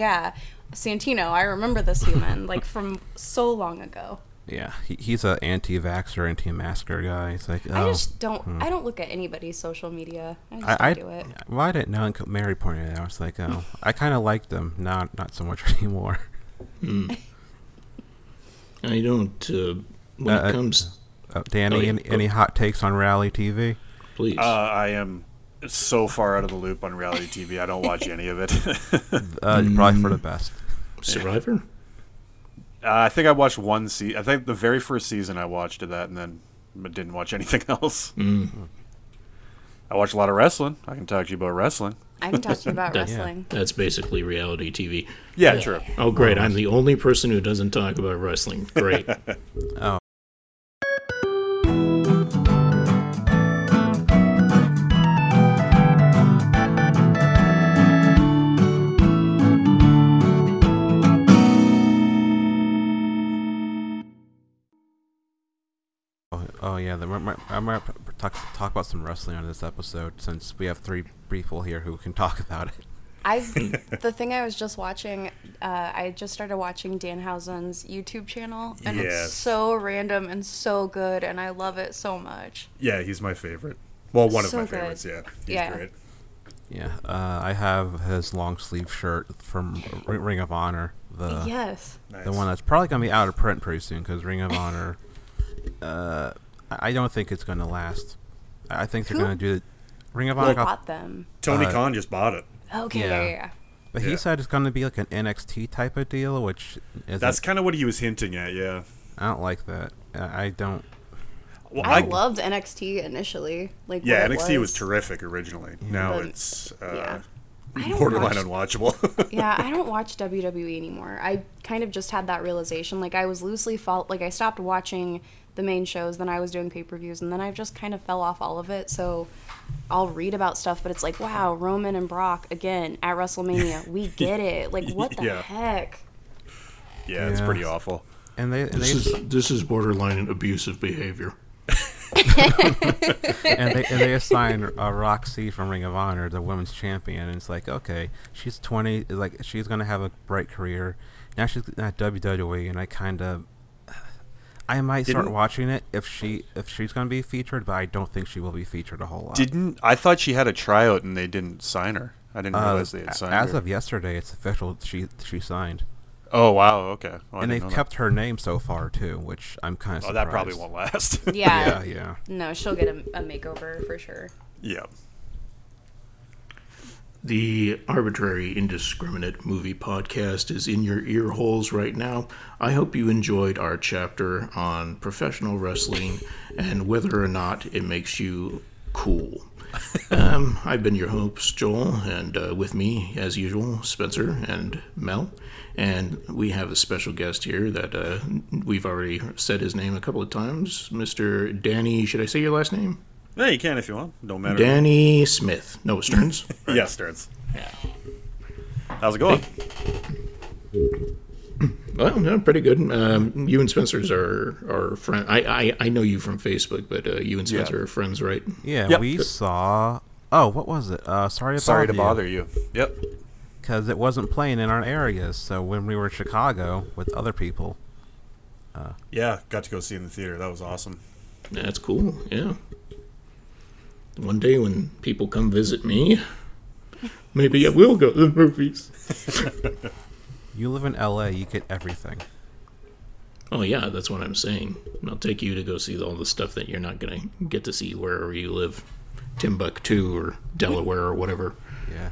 yeah, Santino, I remember this human like from so long ago. Yeah, he, he's a anti-vaxxer, anti-masker guy. It's like, I oh, just don't. I don't look at anybody's social media. I just I, don't I, do it. well, I didn't know until Mary pointed it out. I was like, oh, I kind of liked them. Not not so much anymore. I don't. Uh, when Uh, it comes, Uh, Danny, Oh, yeah. any, any hot takes on Reality TV? please. Uh, I am so far out of the loop on reality TV. I don't watch any of it. Uh, Probably for the best. Survivor. Uh, I think I watched one season. I think the very first season I watched of that, and then didn't watch anything else. I watch a lot of wrestling. I can talk to you about wrestling. I can talk to you about That- wrestling. That's basically reality TV. Yeah, true. Oh, great! I'm the only person who doesn't talk about wrestling. Great. Oh, Oh, yeah, the, I'm gonna talk, talk about some wrestling on this episode since we have three people here who can talk about it. I've the thing I was just watching. Uh, I just started watching Danhausen's YouTube channel, and Yes. it's so random and so good, and I love it so much. Yeah, he's my favorite. Well, one So of my good. favorites. Yeah, he's Yeah. great. Yeah, uh, I have his long sleeve shirt from R- Ring of Honor, the yes. Nice. the one that's probably gonna be out of print pretty soon because Ring of Honor. Uh, I I don't think it's gonna last. I I think they're Who- gonna do the Ring of Who Honor. got- bought them? Tony Uh, Khan just bought it. Okay, yeah. yeah, yeah. yeah. But Yeah. he said it's going to be like an NXT type of deal, which is That's kind of what he was hinting at. Yeah. I don't like that. I I don't. Well, I, loved NXT initially. Like Yeah, NXT was. terrific originally. Now But, it's uh, yeah. Borderline watch- unwatchable. yeah, I don't watch WWE anymore. I kind of just had that realization. Like I was loosely fault. Like I stopped watching the main shows, then I was doing pay per views, and then I just kind of fell off all of it. So I'll read about stuff, but it's like, wow, Roman and Brock again at WrestleMania. We get it. Like what the Yeah. heck? yeah, it's Yeah. pretty awful. And they and This they, is this is borderline abusive behavior. and they and they assign uh, Rok-C from Ring of Honor the women's champion, and it's like okay, she's twenty, like she's gonna have a bright career. Now she's at WWE, and I kind of. I might start Didn't- watching it if she if she's gonna be featured, but I don't think she will be featured a whole lot. Didn't I thought she had a tryout and they didn't sign her? I didn't Uh, realize they had a- signed as her. of yesterday, it's official. She she signed, oh wow, okay. Well, and they've know that. kept her name so far too, which I'm kind of. Oh, that probably won't last. Yeah. Yeah, yeah. No, she'll get a, a makeover for sure. yeah. The Arbitrary Indiscriminate Movie Podcast is in your ear holes right now. I hope you enjoyed our chapter on professional wrestling and whether or not it makes you cool. Um, I've been your host, Joel, and uh, with me, as usual, Spencer and Mel. And we have a special guest here that uh, we've already said his name a couple of times, Mr. Danny. Should I say your last name? Yeah, you can if you want. Don't matter. Danny Smith. No, Stearns. Yeah, Stearns. yeah. How's it going? Well, no, pretty good. Um, you and Spencer's are are friend. I, I I know you from Facebook, but uh, you and Spencer Yeah. are friends, right? Yeah, Yep. we saw. Oh, what was it? Uh, sorry to Sorry bother to bother you. Yep. because it wasn't playing in our areas. So when we were in Chicago with other people, Yeah, got to go see in the theater. That was awesome. That's cool. Yeah. One day when people come visit me, maybe I will go to the movies. you live in LA, you get everything. Oh yeah, that's what I'm saying. I'll take you to go see all the stuff that you're not gonna get to see wherever you live, Timbuktu or Delaware or whatever. Yeah.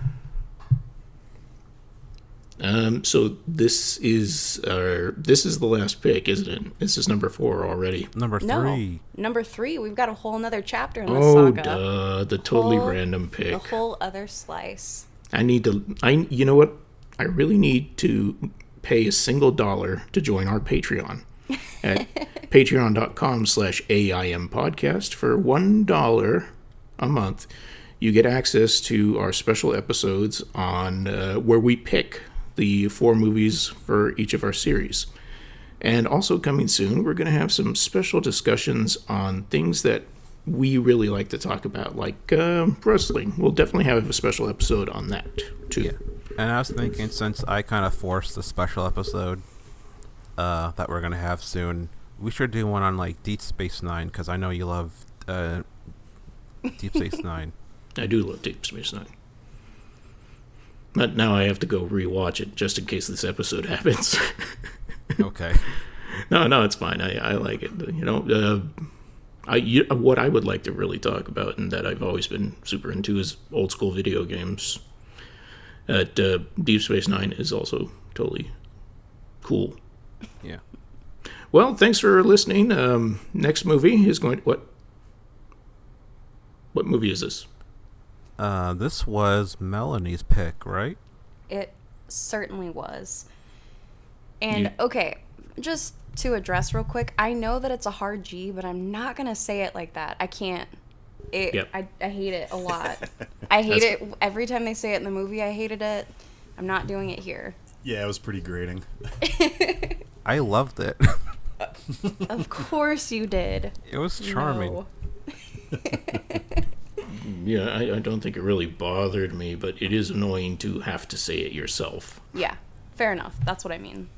Um, so this is our this is the last pick, isn't it? This is number four already. Number No, three. number three. We've got a whole nother chapter in this Oh, saga. duh, the totally Whole- random A pick. whole other slice. I need to. I you know what? I really need to pay a single dollar to join our Patreon at patreon.com slash AIM podcast for one dollar a month. You get access to our special episodes on uh, where we pick the four movies for each of our series. And also coming soon, we're going to have some special discussions on things that we really like to talk about, like uh, wrestling. We'll definitely have a special episode on that too. Yeah. And I was thinking, since I kind of forced the special episode uh, that we're gonna have soon, we should do one on like Deep Space Nine because I know you love uh, Deep Space Nine. I do love Deep Space Nine. But now I have to go rewatch it just in case this episode happens. Okay. no, no, it's fine. I, I like it. You know, uh, I you, what I would like to really talk about, and that I've always been super into, is old school video games. At uh, Deep Space Nine is also totally cool. Yeah. Well, thanks for listening. Um, next movie is going. What? What movie is this? Uh, this was Melanie's pick, right? It certainly was. And You- okay, just to address real quick, I know that it's a hard G, but I'm not gonna say it like that. I can't. It, Yep. I, I hate it a lot. I hate That's- it every time they say it in the movie. I hated it. I'm not doing it here. Yeah, it was pretty grating. I loved it. Of course you did. it was charming. No. Yeah, I, I don't think it really bothered me, but it is annoying to have to say it yourself. Yeah, fair enough. That's what I mean.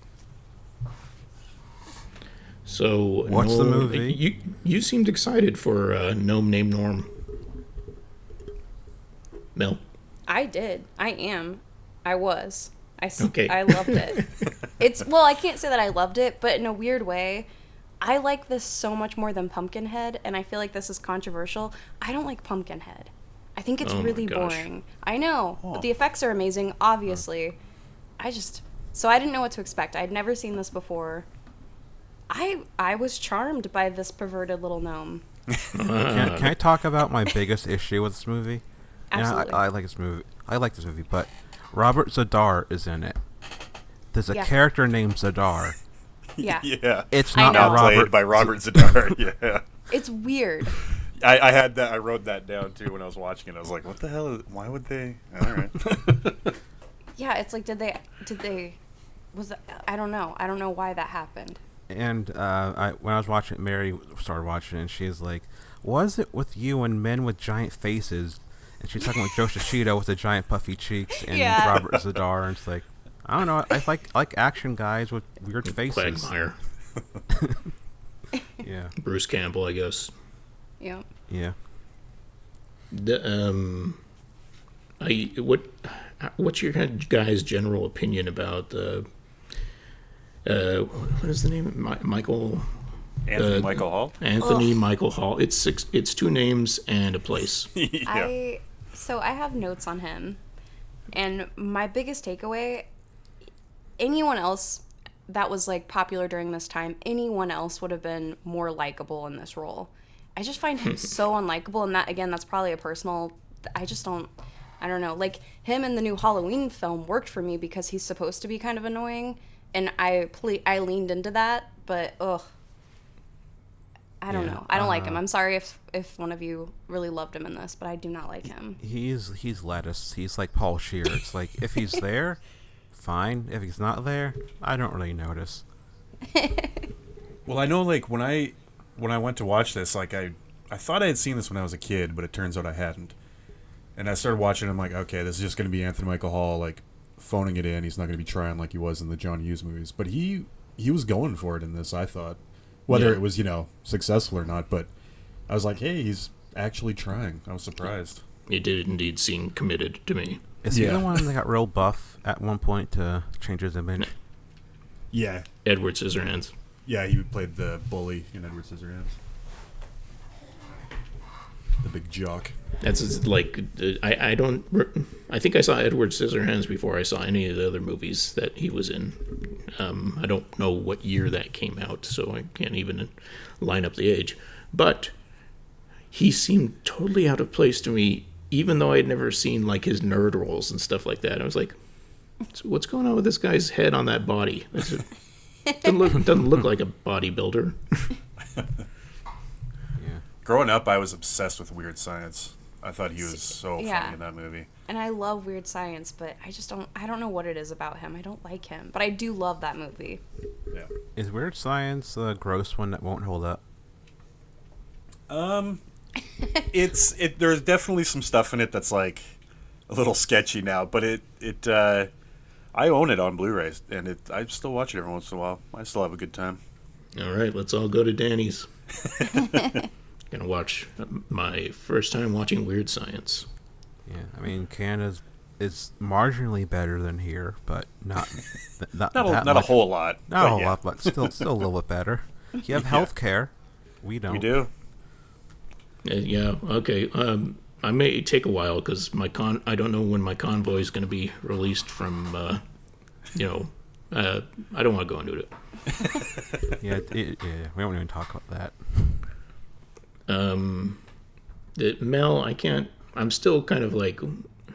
So, What's the movie? You you seemed excited for uh, Gnome Name Gnorm. Mel, I did. I am. I was. I, s- Okay. I loved it. it's well, I can't say that I loved it, but in a weird way, I like this so much more than Pumpkinhead, and I feel like this is controversial. I don't like Pumpkinhead. I think it's Oh really boring. I know, Huh. but the effects are amazing. Obviously, I just so I didn't know what to expect. I'd never seen this before. I I was charmed by this perverted little gnome. Can, can I talk about my biggest issue with this movie? Yeah, Absolutely. I, I like this movie. I like this movie, but Robert Z'Dar is in it. There's a Yeah. character named Zadar. Yeah, Yeah. It's I not Robert. played by Robert Z'Dar. yeah. it's weird. I, I had that. I wrote that down too when I was watching it. I was like, "What the hell? Is, why would they?" All right. Yeah, it's like did they did they was that, I don't know. I don't know why that happened. And uh, I, when I was watching, it, Mary started watching, it, and she's like, "Was it with you and men with giant faces?" And she's talking with Jo Shishido with the giant puffy cheeks, and Yeah. Robert Z'Dar, and it's like, I don't know. I like I like action guys with weird faces. Quagmire, Yeah, Bruce Campbell, I guess. Yeah. yeah. The, um, I what what's your guys' general opinion about the uh, what is the name? Mi- Michael Anthony Uh, Michael Hall. Anthony Michael Hall. It's six. It's two names and a place. yeah. I so I have notes on him. And my biggest takeaway anyone else that was like popular during this time, anyone else would have been more likable in this role. I just find him so unlikable and that again that's probably a personal I just don't I don't know. Like him in the new Halloween film worked for me because he's supposed to be kind of annoying and I ple- I leaned into that, but ugh I don't Yeah, know. I don't like him. uh, I'm sorry if if one of you really loved him in this, but I do not like him. He's he's lettuce. He's like Paul Scheer. It's like if he's there, fine. If he's not there, I don't really notice. Well, I know like when I when I went to watch this, like I I thought I had seen this when I was a kid, but it turns out I hadn't. And I started watching. I'm like, okay, this is just going to be Anthony Michael Hall like phoning it in. He's not going to be trying like he was in the John Hughes movies, but he he was going for it in this. I thought, whether Yeah. it was you know successful or not, but I was like, hey, he's actually trying. I was surprised. It did indeed seem committed to me. Is he Yeah. the one that got real buff at one point to change his image? Yeah, Edward Scissorhands. yeah, he played the bully in Edward Scissorhands, the big jock. That's like uh, I I don't I think I saw Edward Scissorhands before I saw any of the other movies that he was in. Um, I don't know what year that came out, so I can't even line up the age. But he seemed totally out of place to me, even though I'd never seen like his nerd roles and stuff like that. I was like, "What's- "What's going on with this guy's head on that body?" It. doesn't look doesn't look like a bodybuilder. Yeah. Growing up, I was obsessed with Weird Science. I thought he was so Yeah. funny in that movie. And I love weird science, but I just don't I don't know what it is about him. I don't like him, but I do love that movie. Yeah. Is Weird Science the gross one that won't hold up? Um, it's it. There's definitely some stuff in it that's like a little sketchy now, but it it uh, I own it on Blu-ray, and it I still watch it every once in a while. I still have a good time. All right, let's all go to Danny's. Gonna watch my first time watching Weird Science. Yeah, I mean Canada's is marginally better than here, but not th- not Not a, not much. a whole lot. Not a whole yeah, lot, but still still a little bit better. You have health care. We don't. We do. Uh, yeah, okay. Um, I may take a while because my con. I don't know when my convoy is going to be released from. Uh, you know, uh, I don't want to go into it. Yeah, it, it- yeah. We don't even talk about that. Um, the, Mel, I can't. I'm still kind of like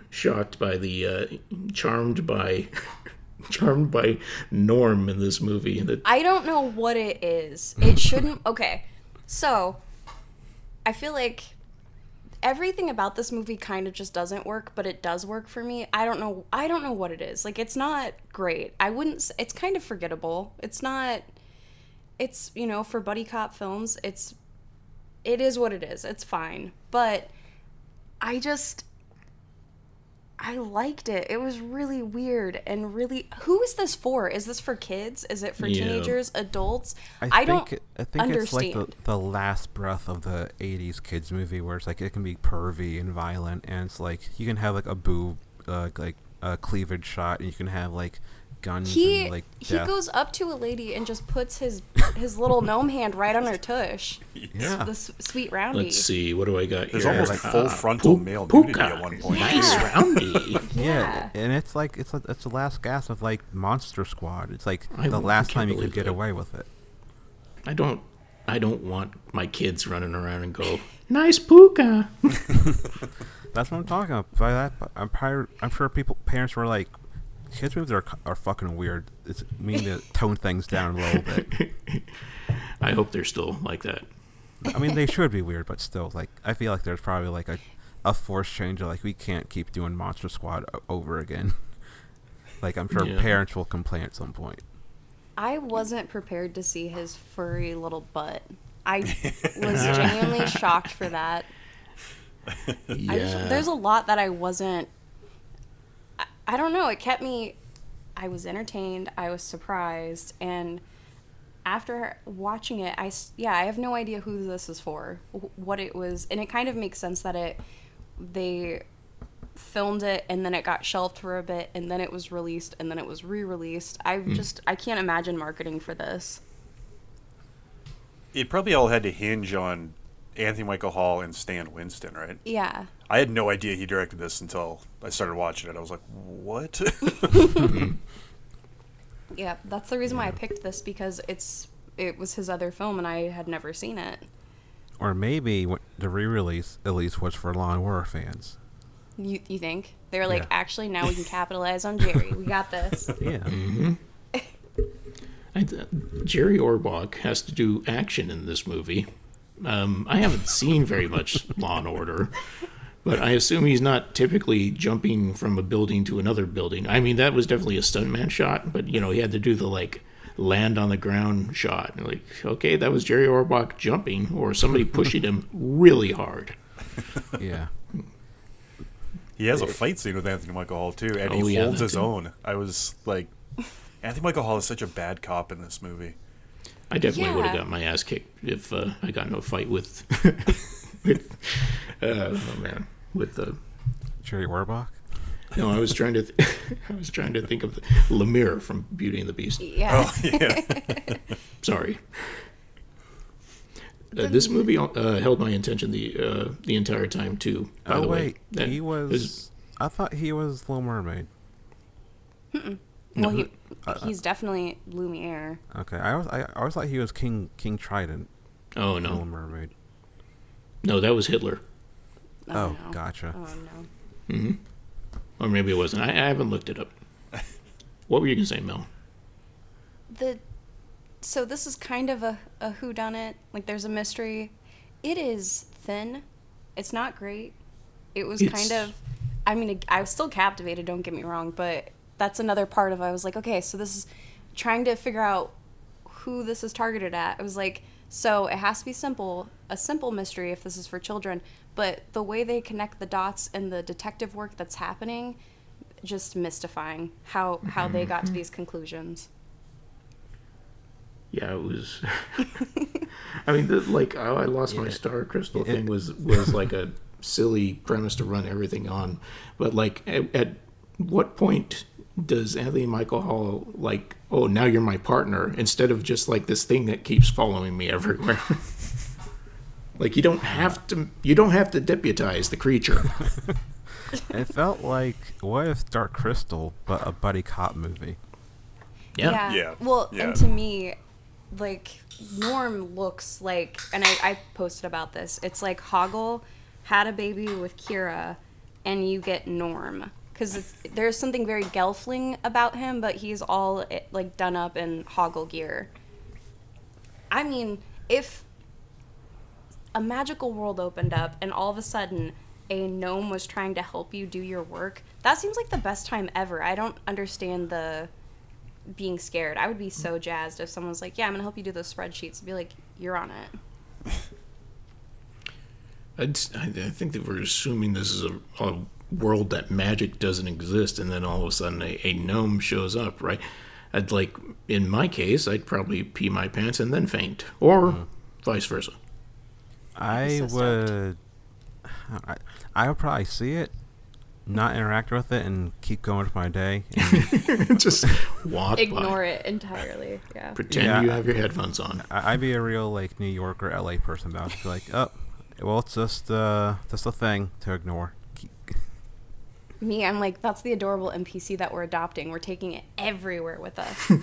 shocked by the uh, charmed by charmed by Gnorm in this movie. That I don't know what it is. It shouldn't. Okay, so I feel like everything about this movie kind of just doesn't work, but it does work for me. I don't know. I don't know what it is. Like, it's not great. I wouldn't. It's kind of forgettable. It's not. It's you know for buddy cop films. It's. It is what it is. It's fine, but I just. I liked it. It was really weird and really. Who is this for? Is this for kids? Is it for Yeah. teenagers, adults? I, I, think don't it- I think understand. it's like the, the last breath of the '80s kids movie, where it's like it can be pervy and violent, and it's like you can have like a boob, uh, like a cleavage shot, and you can have like guns he and like he death. goes up to a lady and just puts his his little gnome hand right on her tush. yeah. This sweet roundy. let's see, what do I got There's here? almost Uh, full frontal Pu- male Puka. nudity at one point. Nice Yeah. roundy. Yeah, Yeah. and it's like it's like it's the last gasp of like Monster Squad. It's like I the last time you could get that. away with it. I don't. I don't want my kids running around and go, nice puka. That's what I'm talking about. By that, I'm probably, I'm sure people parents were like, kids movies are are fucking weird. It's mean to tone things down a little bit. I hope they're still like that. I mean, they should be weird, but still, like I feel like there's probably like a a force change. Like we can't keep doing Monster Squad over again. like I'm sure Yeah. parents will complain at some point. I wasn't prepared to see his furry little butt. I was genuinely shocked for that. Yeah. I just, there's a lot that I wasn't. I, I don't know. It kept me. I was entertained. I was surprised, and after watching it, I yeah, I have no idea who this is for, what it was, and it kind of makes sense that it they filmed it and then it got shelved for a bit and then it was released and then it was re-released. I hmm. just I can't imagine marketing for this. It probably all had to hinge on Anthony Michael Hall and Stan Winston, right? Yeah. I had no idea he directed this until I started watching it. I was like, "What?" Yeah, that's the reason why I picked this because it's it was his other film and I had never seen it. Or maybe the re-release at least was for Law and Order fans. You you think they were like, Yeah. actually, now we can capitalize on Jerry. We got this. Yeah. Mm-hmm. Mm-hmm. I, th- Jerry Orbach has to do action in this movie. Um, I haven't seen very much Law and Order, but I assume he's not typically jumping from a building to another building. I mean, that was definitely a stuntman shot, but you know, he had to do the like land on the ground shot. And, Like, okay, that was Jerry Orbach jumping, or somebody pushing him really hard. Yeah. he has a fight scene with Anthony Michael Hall too, and Oh, he yeah, holds his too. own. I was like, Anthony Michael Hall is such a bad cop in this movie. I definitely would have Yeah. got my ass kicked if uh, I got in a fight with, with uh, oh man, with the Jerry Orbach. No, I was trying to. Th- I was trying to think of the, Lumiere from Beauty and the Beast. Yeah. Oh yeah, Sorry. Uh, this movie uh, held my attention the uh, the entire time too. By oh the way. wait, That he was. is- I thought he was Little Mermaid. well, he, uh, he's definitely Lumiere. Okay, I always I always thought he was King King Trident. oh Little no, Mermaid. no, that was Hitler, Oh, no. gotcha. Oh no. Hmm. Or maybe it wasn't. I, I haven't looked it up. What were you gonna say, Mel? the so this is kind of a, a who done it like there's a mystery it is thin it's not great it was It's- kind of i mean i was still captivated don't get me wrong but that's another part of i was like okay so this is trying to figure out who this is targeted at it was like so it has to be simple a simple mystery if this is for children but the way they connect the dots and the detective work that's happening, just mystifying how how they got to these conclusions. Yeah, it was. I mean, the, like how I lost my star crystal thing was was like a silly premise to run everything on, but like at, at what point does Anthony Michael Hall like, oh, now you're my partner instead of just like this thing that keeps following me everywhere? like you don't have to you don't have to deputize the creature. It felt like what if Dark Crystal, but a buddy cop movie. Yeah. Yeah. Well, Yeah. and to me, like Gnorm looks like, and I, I posted about this. It's like Hoggle had a baby with Kira, and you get Gnorm because there's something very Gelfling about him, but he's all eh, like done up in Hoggle gear. I mean, if a magical world opened up and all of a sudden a gnome was trying to help you do your work, that seems like the best time ever. I don't understand the being scared. I would be so jazzed if someone was like, "Yeah, I'm gonna help you do those spreadsheets." I'd be like, "You're on it." I'd, I I think that we're assuming this is a, a world that magic doesn't exist, and then all of a sudden a, a gnome shows up, right? I'd like, in my case, I'd probably pee my pants and then faint, or vice versa. I would. I, I would probably see it, not interact with it, and keep going with my day. And Just walk it. Ignore by, it entirely. Yeah. pretend Yeah. you have your headphones on. I, I'd be a real like New York or LA person about it. Be like, oh, well, it's just uh, just a thing to ignore. Keep, Me, I'm like, that's the adorable NPC that we're adopting. We're taking it everywhere with us.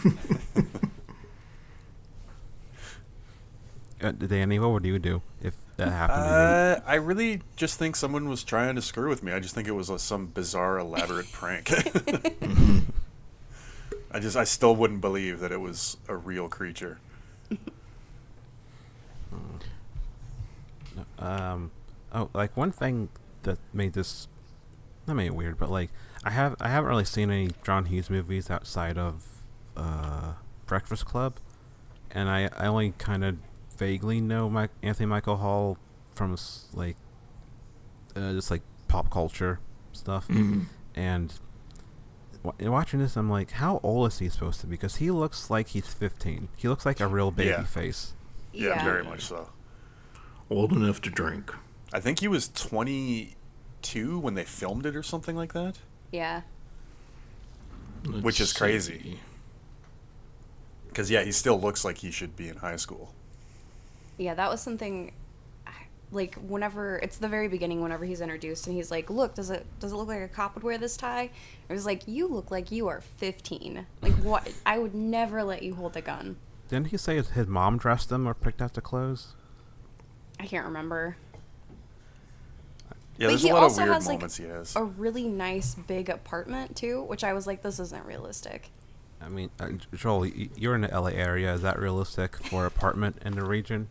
uh, Danny, what would you do if that happened? to Uh, I really just think someone was trying to screw with me. I just think it was uh, some bizarre, elaborate prank. I just, I still wouldn't believe that it was a real creature. Um, oh, like one thing that made this not may be weird, but like I have I haven't really seen any John Hughes movies outside of uh, Breakfast Club, and I I only kind of vaguely know my Anthony Michael Hall from like uh, just like pop culture stuff, Mhm. and wa- in watching this, I'm like, how old is he supposed to be? Because he looks like he's 15. He looks like a real baby Yeah. face. Yeah, Yeah. very much so. Old enough to drink. I think he was 22 when they filmed it or something like that. Yeah. Let's Which is see. crazy. Because, yeah, he still looks like he should be in high school. Yeah, that was something like whenever it's the very beginning whenever he's introduced and he's like, "Look, does it does it look like a cop would wear this tie?" It was like, "You look like you are 15." Like what? I would never let you hold a gun. Didn't he say his, his mom dressed him or picked out the clothes? I can't remember. Yeah, But there's he a lot of also weird has, like, he has. A really nice big apartment too, which I was like, "This isn't realistic." I mean, uh, Joel, you're in the LA area. Is that realistic for apartment in the region?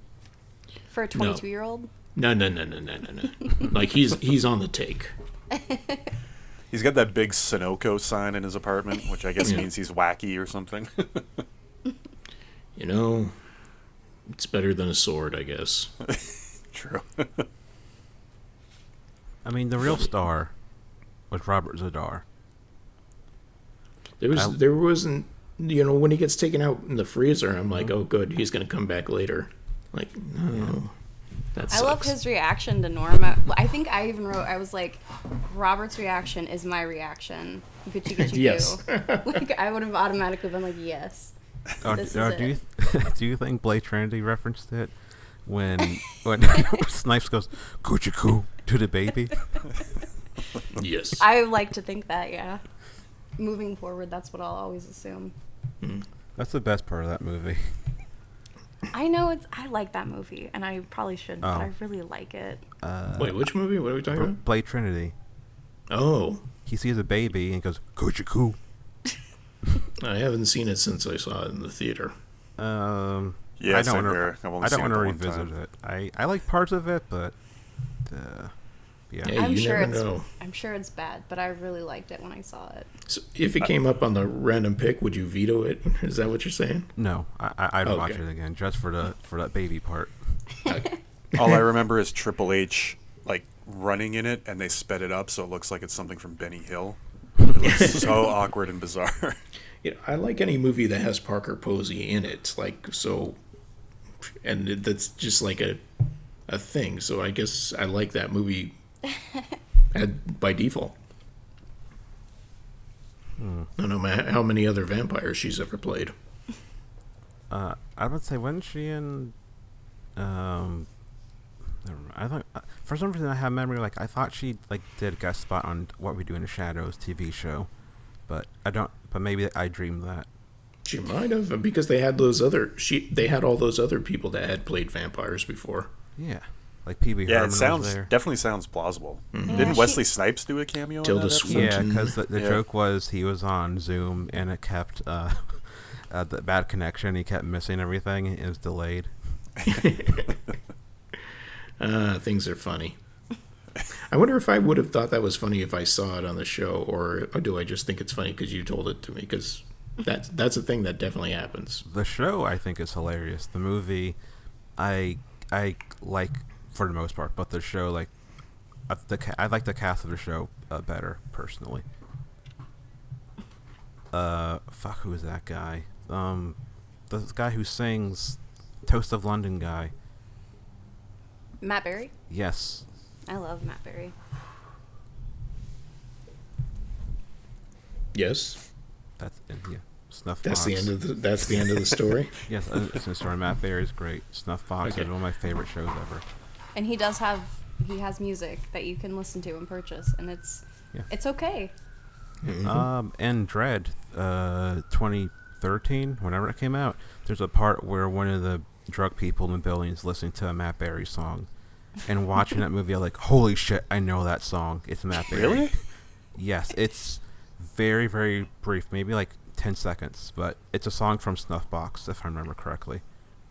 For a 22 year old? No, no, no, no, no, no, no. like he's he's on the take. He's got that big Sunoco sign in his apartment, which I guess Yeah. means he's wacky or something. You know, it's better than a sword, I guess. True. I mean, the real star was Robert Z'Dar. There was I- there wasn't you know when he gets taken out in the freezer, I'm like, oh good, he's gonna come back later. Like no, that I love his reaction to Gnorm. I, I think I even wrote, I was like, Robert's reaction is my reaction. Gucci, Gucci, Yes. like, I would have automatically been like, yes. Oh, This d- oh, is do you do you think Blade Trinity referenced it when when Snipes goes "Coochie coo" to the baby? Yes. I like to think that, yeah. Moving forward, that's what I'll always assume. That's the best part of that movie. I know it's, I like that movie, and I probably shouldn't, but Oh. I really like it. Uh, Wait, which movie? What are we talking Br- about? Blade Trinity. Oh, He sees a baby and goes "Coochie coo." I haven't seen it since I saw it in the theater. Um, Yeah, I don't wanna. I've I don't want to revisit time. it. I, I like parts of it, but uh, yeah. Yeah, I'm sure never it's know. I'm sure it's bad, but I really liked it when I saw it. So if it came up on the random pick, would you veto it? Is that what you're saying? No, I, I I'd watch it again just for the for that baby part. All I remember is Triple H like running in it, and they sped it up so it looks like it's something from Benny Hill. It looks so awkward and bizarre. You know, I like any movie that has Parker Posey in it, like so, and it- that's just like a a thing. So I guess I like that movie at, by default. I don't know how many other vampires she's ever played. Uh, I would say wasn't she in? Um. I thought uh, for some reason I have memory like I thought she like did a guest spot on What We Do in the Shadows TV show, but I don't. But maybe I dreamed that. She might have because they had those other she they had all those other people that had played vampires before. Yeah, like Pee-wee yeah, Herman it was sounds there. definitely sounds plausible. Yeah, Didn't she- Wesley Snipes do a cameo? Tilda in that? Swinton. Yeah, because the, the Yeah. joke was he was on Zoom and it kept uh, uh, the bad connection. He kept missing everything. It was delayed. Uh, things are funny. I wonder if I would have thought that was funny if I saw it on the show, or, or do I just think it's funny because you told it to me? Because that's that's a thing that definitely happens. The show I think is hilarious. The movie, I I like for the most part, but the show like uh, the I like the cast of the show uh, better personally. Uh, fuck, who is that guy? Um, the guy who sings "Toast of London" guy. Matt Berry. Yes, I love Matt Berry. Yes, that's yeah. Snuff that's the end of the that's the end of the story. Yes, uh, it's a story. Matt Berry's great. Snuff Box Okay. is one of my favorite shows ever. And he does have he has music that you can listen to and purchase, and it's Yeah. it's okay. Um, and Dredd, uh, 2013, whenever it came out, there's a part where one of the drug people in the building is listening to a Matt Berry song. And watching that movie, I'm like, holy shit, I know that song. It's Matt Berry. Really? Yes, it's very, very brief, maybe like 10 seconds, but it's a song from Snuffbox, if I remember correctly.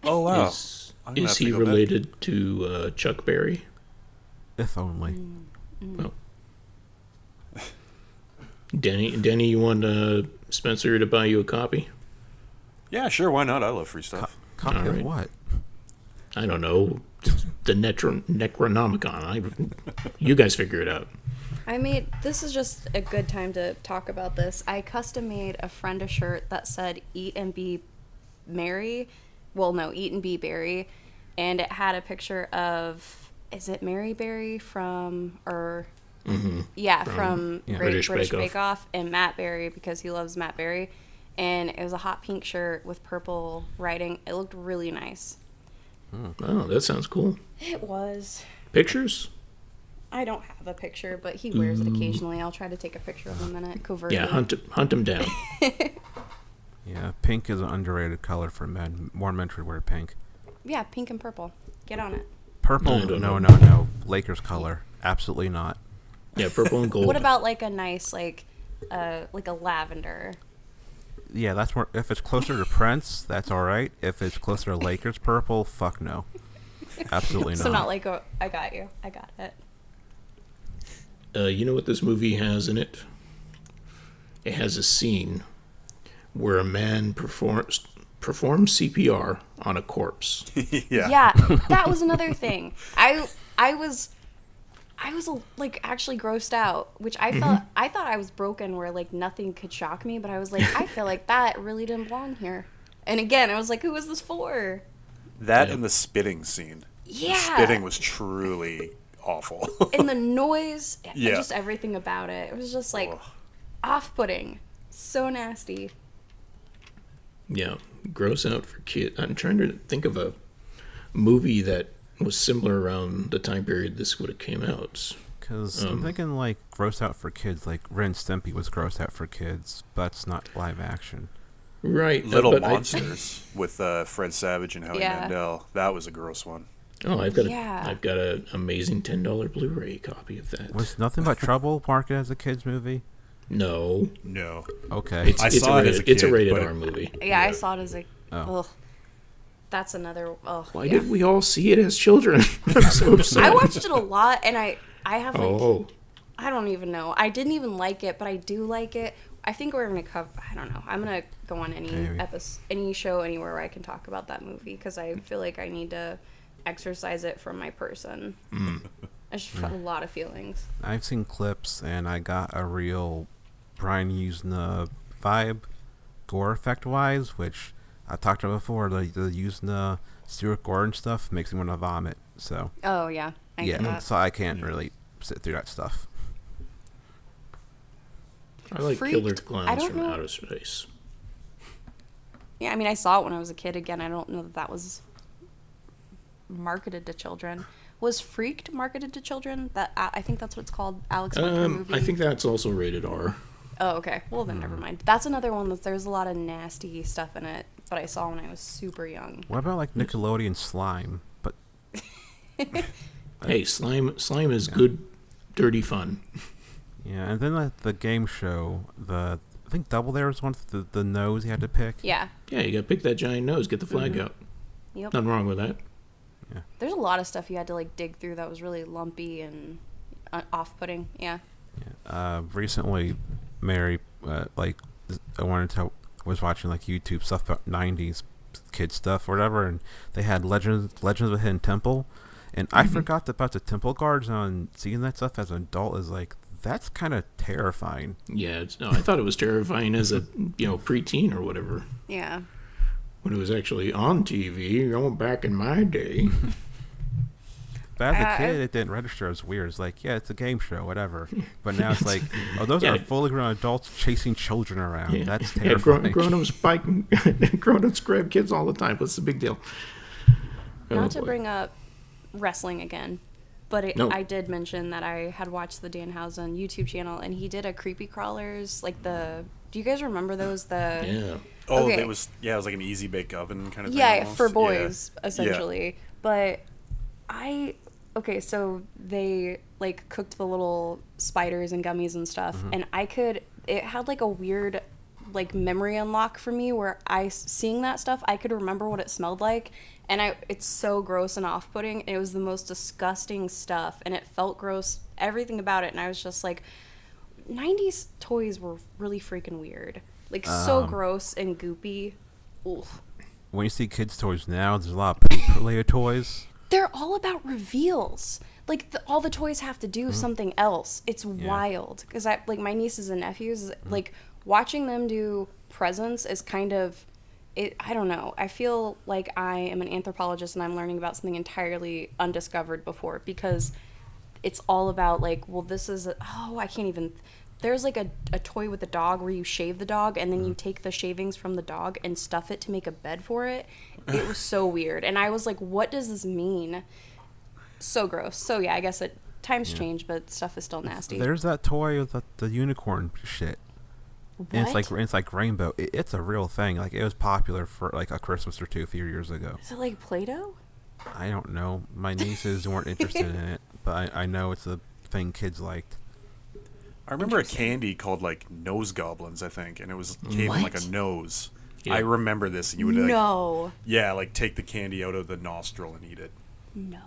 Oh wow. Is, is have to he back. related to uh, Chuck Berry? If only. Well, Denny, Denny, you want uh, Spencer to buy you a copy? Yeah, sure. Why not? I love free stuff. Copy of what? I don't know. The Netro- Necronomicon. I, you guys figure it out. I made this is just a good time to talk about this. I custom made a friend a shirt that said "Eat and be merry." Well, no, "Eat and be berry," and it had a picture of is it Mary Berry from or mm-hmm. yeah from, yeah. Great British British, Bake Off. Bake Off and Matt Berry because he loves Matt Berry, and it was a hot pink shirt with purple writing. It looked really nice. Oh, that sounds cool. It was. Pictures? I don't have a picture, but he wears it occasionally. I'll try to take a picture of him in it covertly. Yeah, hunt hunt him down. Yeah, pink is an underrated color for men. More men should wear pink. Yeah, pink and purple. Get on it. Purple, I no, no, no, Lakers color. Absolutely not. Yeah, purple and gold. What about like a nice like uh like a lavender? Yeah, that's more. If it's closer to Prince, that's all right. If it's closer to Lakers purple, fuck no. Absolutely not. So not like a I got you. I got it. Uh, you know what this movie has in it? It has a scene where a man performs performs CPR on a corpse. yeah. Yeah, that was another thing. I I was I was like actually grossed out, which I felt I thought I was broken where like nothing could shock me, but I was like I feel like that really didn't belong here. And again, I was like who is this for? That Yeah. and the spitting scene. Yeah. Spitting was truly awful. and the noise, and Yeah. just everything about it. It was just like Ugh. off-putting. So nasty. Yeah, gross out for kids. I'm trying to think of a movie that was similar around the time period this would have came out. Because Um, I'm thinking like gross out for kids. Like Ren Stimpy was gross out for kids, but it's not live action. Right, Little but I- Monsters with uh, Fred Savage and Howie Yeah. Mandel. That was a gross one. Oh, I've got Yeah. a, I've got an amazing ten dollar Blu-ray copy of that. Was nothing but trouble marketed as a kids movie? No, No. Okay. it's, I it's saw a it rated, as a It's a rated R movie. Yeah, I saw it as a. Oh. Ugh. That's another. Oh, Why yeah. did we all see it as children? I'm so. I watched it a lot, and I I have like Oh, I don't even know. I didn't even like it, but I do like it. I think we're gonna cover. I don't know. I'm gonna go on any Maybe. episode, any show, anywhere where I can talk about that movie because I feel like I need to exercise it from my person. Mm. I just felt a lot of feelings. I've seen clips and I got a real Brian Yuzna vibe, gore effect wise, which I talked about before. The the Usna Stuart Gordon stuff makes me want to vomit. So Oh yeah, I yeah, that. so I can't really sit through that stuff. I like Freaked. killer I clowns from know- outer space. Yeah, I mean, I saw it when I was a kid. Again, I don't know that that was marketed to children. Was Freaked marketed to children? That I I think that's what it's called. Alex Winter Um, movie. I think that's also rated R. Oh, okay. Well, then Hmm. never mind. That's another one that there's a lot of nasty stuff in it. But I saw when I was super young. What about like Nickelodeon slime? But Hey, slime slime is good, dirty fun. yeah, and then like the game show, the I think Double Dare was one with the the nose you had to pick. Yeah. Yeah, you got to pick that giant nose, get the flag Mm-hmm. out. Yep. Nothing wrong with that. There's a lot of stuff you had to like dig through that was really lumpy and uh, off-putting. Yeah. uh, recently, Mary, uh, like, I wanted to was watching like YouTube stuff about '90s kid stuff or whatever, and they had Legends Legends of the Hidden Temple, and I forgot about the temple guards. And seeing that stuff as an adult is like that's kind of terrifying. Yeah, it's, no, I thought it was terrifying as a you know preteen or whatever Yeah. When it was actually on TV. Going back in my day. But as a Uh, kid, I- it didn't register as weird. It's like, yeah, it's a game show, whatever. But now it's like, oh, those Yeah. are fully grown adults chasing children around. Yeah, That's yeah, terrifying. grown, grown-ups biking, grown-ups grab kids all the time. What's the big deal? Oh, Not to boy. bring up wrestling again, but it, No. I did mention that I had watched the Danhausen YouTube channel, and he did a creepy crawlers like the. Do you guys remember those? The Yeah. Oh, Okay. it was yeah, it was like an easy bake oven kind of thing. yeah almost. for boys Yeah. essentially but i okay so they like cooked the little spiders and gummies and stuff Mm-hmm. and i could it had like a weird like memory unlock for me where I seeing that stuff i could remember what it smelled like and i it's so gross and off-putting it was the most disgusting stuff and it felt gross everything about it and i was just like 90s toys were really freaking weird like so Um, gross and goopy Oof. when you see kids' toys now, there's a lot of poop-related toys. they're all about reveals. Like the, all the toys have to do something else. It's wild because I like my nieces and nephews. Like watching them do presents is kind of, it. I don't know. I feel like I am an anthropologist and I'm learning about something entirely undiscovered before because it's all about like, well, this is a, oh, I can't even. There's like a, a toy with a dog where you shave the dog and then you mm-hmm. take the shavings from the dog and stuff it to make a bed for it. It was so weird. And I was like, what does this mean? So gross. So yeah, I guess it times change, but stuff is still nasty. There's that toy with the, the unicorn shit. And it's like it's like rainbow. It, it's a real thing. Like it was popular for like a Christmas or two a few years ago. Is it like Play-Doh? I don't know. My nieces weren't interested in it, but I, I know it's a thing kids liked. I remember a candy called like nose goblins, I think, and it was came in like What? a nose. Yeah. I remember this. and You would like, No. yeah, like take the candy out of the nostril and eat it. No.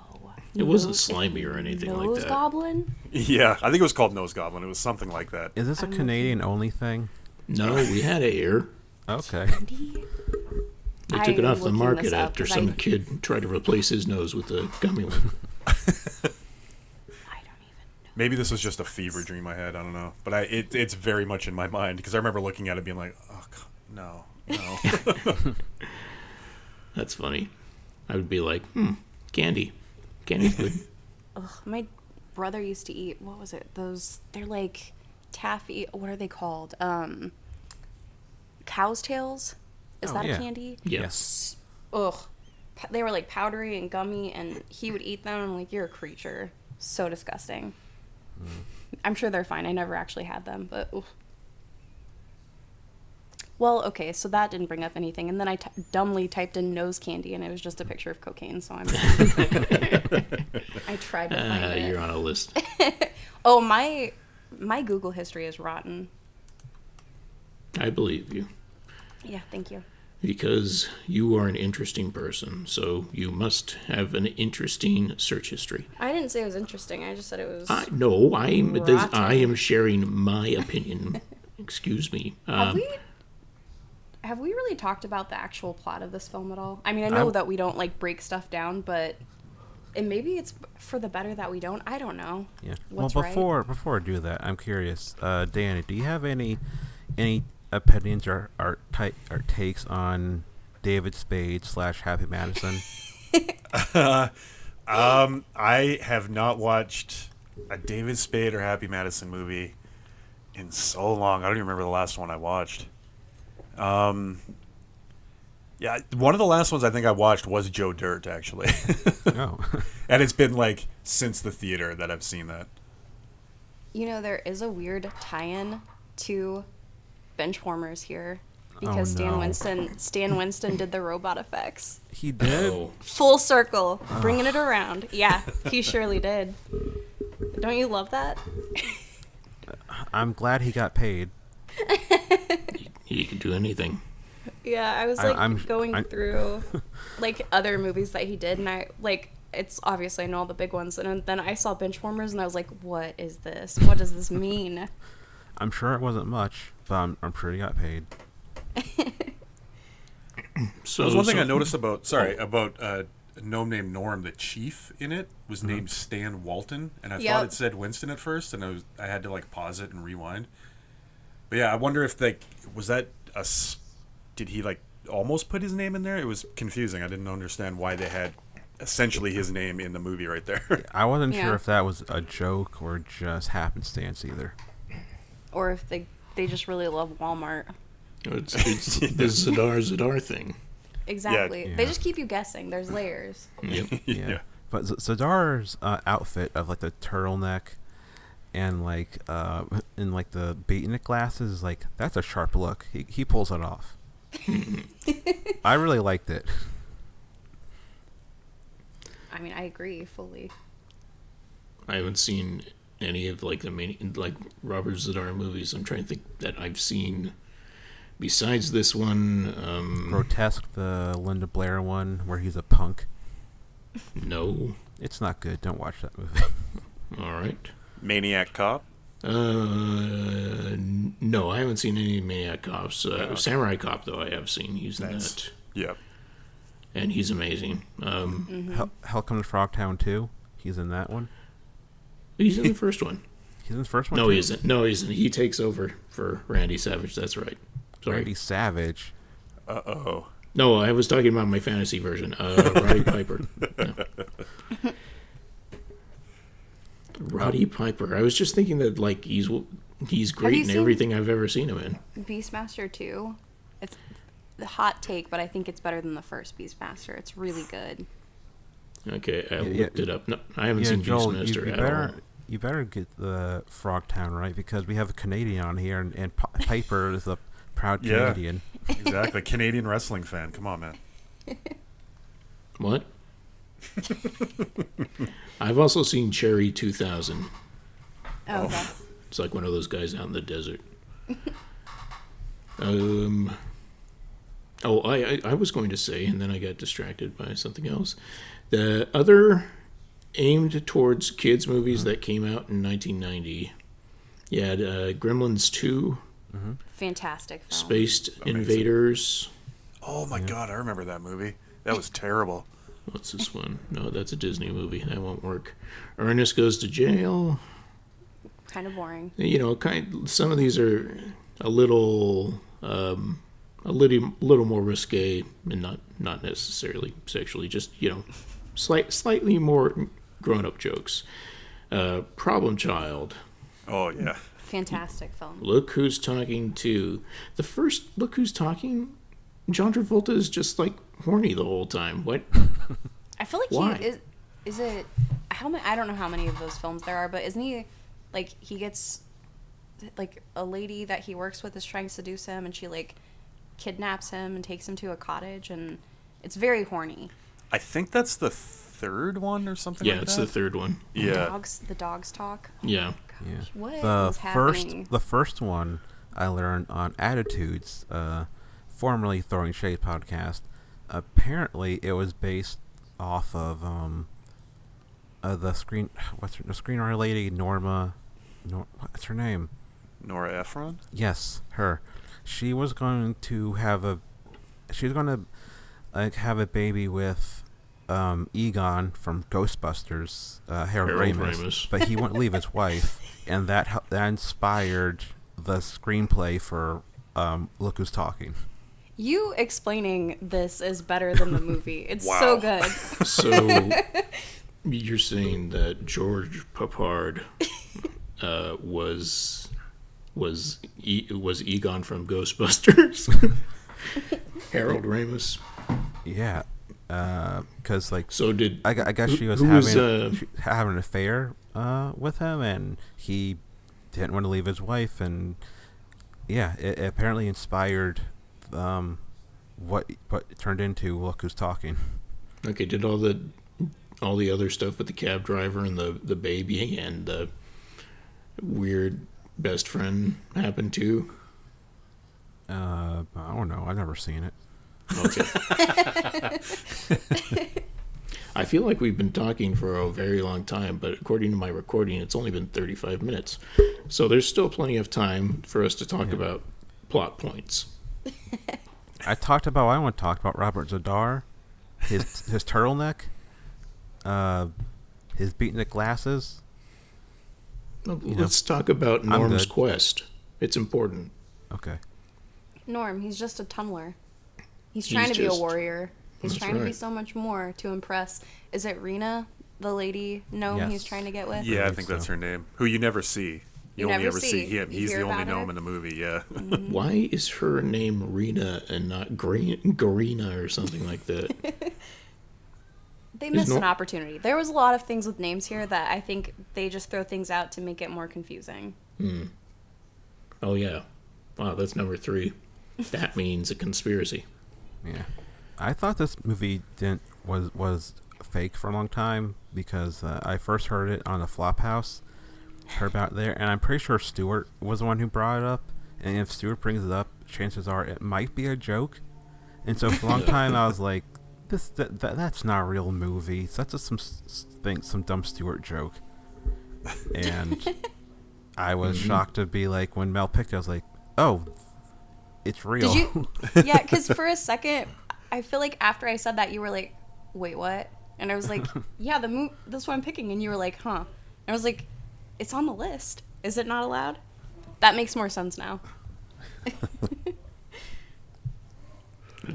It wasn't Nose- slimy or anything like that. Nose that. goblin? Yeah, I think it was called nose goblin. It was something like that. Is this a I'm Canadian only thing? No, we had it here. Okay. They took it I'm off the looking market this up after 'cause some kid tried to replace his nose with a gummy one. I don't even know. Maybe this was just a fever dream I had. I don't know, but I it, it's very much in my mind because I remember looking at it being like, oh c- no, no. That's funny. I would be like, hmm, candy. Candy's good. Ugh, my brother used to eat what was it? Those they're like taffy. What are they called? Um, cow's tails. Is Oh, that yeah. a candy? Yes. Ugh, they were like powdery and gummy, and he would eat them. I'm like, you're a creature. So disgusting. I'm sure they're fine. I never actually had them, but. Oof. Well, okay, so that didn't bring up anything, and then I t- dumbly typed in nose candy, and it was just a picture of cocaine. So I'm. I tried to find Uh, it. you're on a list. Oh, my my Google history is rotten. I believe you. Yeah, thank you. Because you are an interesting person, so you must have an interesting search history. I didn't say it was interesting. I just said it was. I no, I am this, I am sharing my opinion. Excuse me. have Um, we have we really talked about the actual plot of this film at all? I mean, I know I- that we don't like break stuff down, but and maybe it's for the better that we don't. I don't know. Yeah. What's well, right? before before I do that, I'm curious, uh, Danny, do you have any any opinions or or, type, or takes on David Spade slash Happy Madison? Um, I have not watched a David Spade or Happy Madison movie in so long. I don't even remember the last one I watched. Um, yeah, one of the last ones I think I watched was Joe Dirt, actually, no. and it's been like since the theater that I've seen that. You know, there is a weird tie-in to Benchwarmers here oh, because Stan no. Winston Stan Winston did the robot effects. he did. Oh, Full circle, ah. bringing it around. Yeah, he surely did. Don't you love that? I'm glad he got paid. he could do anything. Yeah, I was like I'm- going I- through like other movies that he did, and I like it's obviously I know all the big ones, and then I saw Benchwarmers, and I was like, what is this? What does this mean? I'm sure it wasn't much, but I'm, I'm sure he got paid. So There's one thing so- I noticed about sorry about uh, a gnome named Gnorm. The chief in it was named Stan Walton, and I Yep. thought it said Winston at first, and I was I had to like pause it and rewind. But yeah, I wonder if like was that a did he like almost put his name in there? It was confusing. I didn't understand why they had essentially his name in the movie right there. I wasn't Yeah. sure if that was a joke or just happenstance either. Or if they they just really love Walmart. It's, it's the Z'Dar Z'Dar thing. Exactly. They just keep you guessing. There's layers. Yep. Yeah. But Z- Z'Dar's uh, outfit of like the turtleneck and like uh and like the beatnik glasses, like that's a sharp look. He he pulls it off. I really liked it. I mean, I agree fully. I haven't seen any of like the main like Robert Z'Dar movies. I'm trying to think that I've seen besides this one. Um, Grotesque, the Linda Blair one where he's a punk. no. It's not good. Don't watch that movie. All right. Maniac Cop. Uh, no, I haven't seen any Maniac Cops. Uh, Samurai Cop though, I have seen. He's in Nice. that, Yep. and he's amazing. Um, Mm-hmm. Hell, Hell Comes to Frogtown too. He's in that one. He's in the first one. He's in the first one. No, too. he isn't. No, he isn't. He takes over for Randy Savage. That's right. Sorry. Randy Savage. Uh oh. No, I was talking about my fantasy version. Uh, Roddy Piper. No. Roddy Piper. I was just thinking that like he's he's great in everything I've ever seen him in. Beastmaster 2. It's the hot take, but I think it's better than the first Beastmaster. It's really good. Okay, I Yeah, looked it up. No, I haven't Yeah, seen Joel, you, Beastmaster you at better all. you better get the Frogtown right because we have a Canadian on here, and, and Pi- Piper is a proud Yeah. Canadian. exactly, Canadian wrestling fan. Come on, man. What? I've also seen Cherry 2000. Oh, okay. It's like one of those guys out in the desert. um. Oh, I, I I was going to say, and then I got distracted by something else. The other aimed towards kids movies that came out in 1990. You had uh, Gremlins 2, Fantastic film. Spaced Invaders. Oh my god, I remember that movie. That was terrible. What's this one? No, that's a Disney movie. That won't work. Ernest Goes to Jail. Kind of boring. you know, kind. Some of these are a little, um, a little, little more risque, and not not necessarily sexually. Just you know, slight, slightly more grown-up jokes. Uh, Problem Child. Oh yeah. Fantastic film. Look Who's Talking Too. The first Look who's talking. John Travolta is just like horny the whole time. What? I feel like Why? he is. Is it how many? I don't know how many of those films there are, but isn't he like he gets like a lady that he works with is trying to seduce him, and she like kidnaps him and takes him to a cottage, and it's very horny. I think that's the third one or something. Yeah, like it's that. the third one. Yeah. The Dogs. The dogs talk. Yeah. Yeah. Gosh, what the is first happening? the first one I learned on Attitudes, uh, formerly Throwing Shade podcast. Apparently, it was based off of um, uh, the screen. What's her, the screenwriter lady Norma? Nor, what's her name? Nora Ephron. Yes, her. She was going to have a. She was going to like have a baby with um, Egon from Ghostbusters, uh, Harold, Harold Ramis, Ramis. but he wouldn't leave his wife, and that that inspired the screenplay for um, Look Who's Talking. You explaining this is better than the movie. It's Wow. so good. So you're saying that George Peppard uh, was was e- was Egon from Ghostbusters? Harold Ramis. Yeah, because like So did I, I guess she was having was, uh, she- having an affair uh, with him, and he didn't want to leave his wife, and yeah, it, it apparently inspired um, what what turned into Look Who's Talking. okay? Did all the all the other stuff with the cab driver and the the baby and the weird best friend happen too? Uh, I don't know. I've never seen it. Okay. I feel like we've been talking for a very long time, but according to my recording, it's only been 35 minutes. So there's still plenty of time for us to talk about plot points. I talked about. I want to talk about Robert Z'Dar, his his turtleneck, uh, his beatnik glasses. Let's talk about Gnorm's quest. It's important. Okay. Gnorm, he's just a tunnler. He's He's trying to be a warrior. He's That's trying to be so much more to impress. Is it Rena, the lady gnome Yes. he's trying to get with? Yeah, I believe think that's her name. Who you never see. You, You only never ever see, see. him. You He's the only about her? gnome in the movie. Yeah. Mm-hmm. Why is her name Rena and not Green, Garina or something like that? They Is missed Nor- an opportunity. There was a lot of things with names here that I think they just throw things out to make it more confusing. Hmm. oh, yeah. Wow, that's number three. That means a conspiracy. Yeah, I thought this movie didn't was was fake for a long time because uh, I first heard it on the Flophouse, heard about there, and I'm pretty sure Stuart was the one who brought it up. And if Stuart brings it up, chances are it might be a joke. And so for a long time, I was like, "This that, that that's not a real movie. That's just some thing, some dumb Stuart joke." And I was shocked to be like, when Mel picked it, I was like, "Oh, it's real." Did you? yeah, because for a second, I feel like after I said that, you were like, "Wait, what?" And I was like, "Yeah, the mo- this one I'm picking," and you were like, "Huh?" And I was like, "It's on the list. Is it not allowed?" That makes more sense now.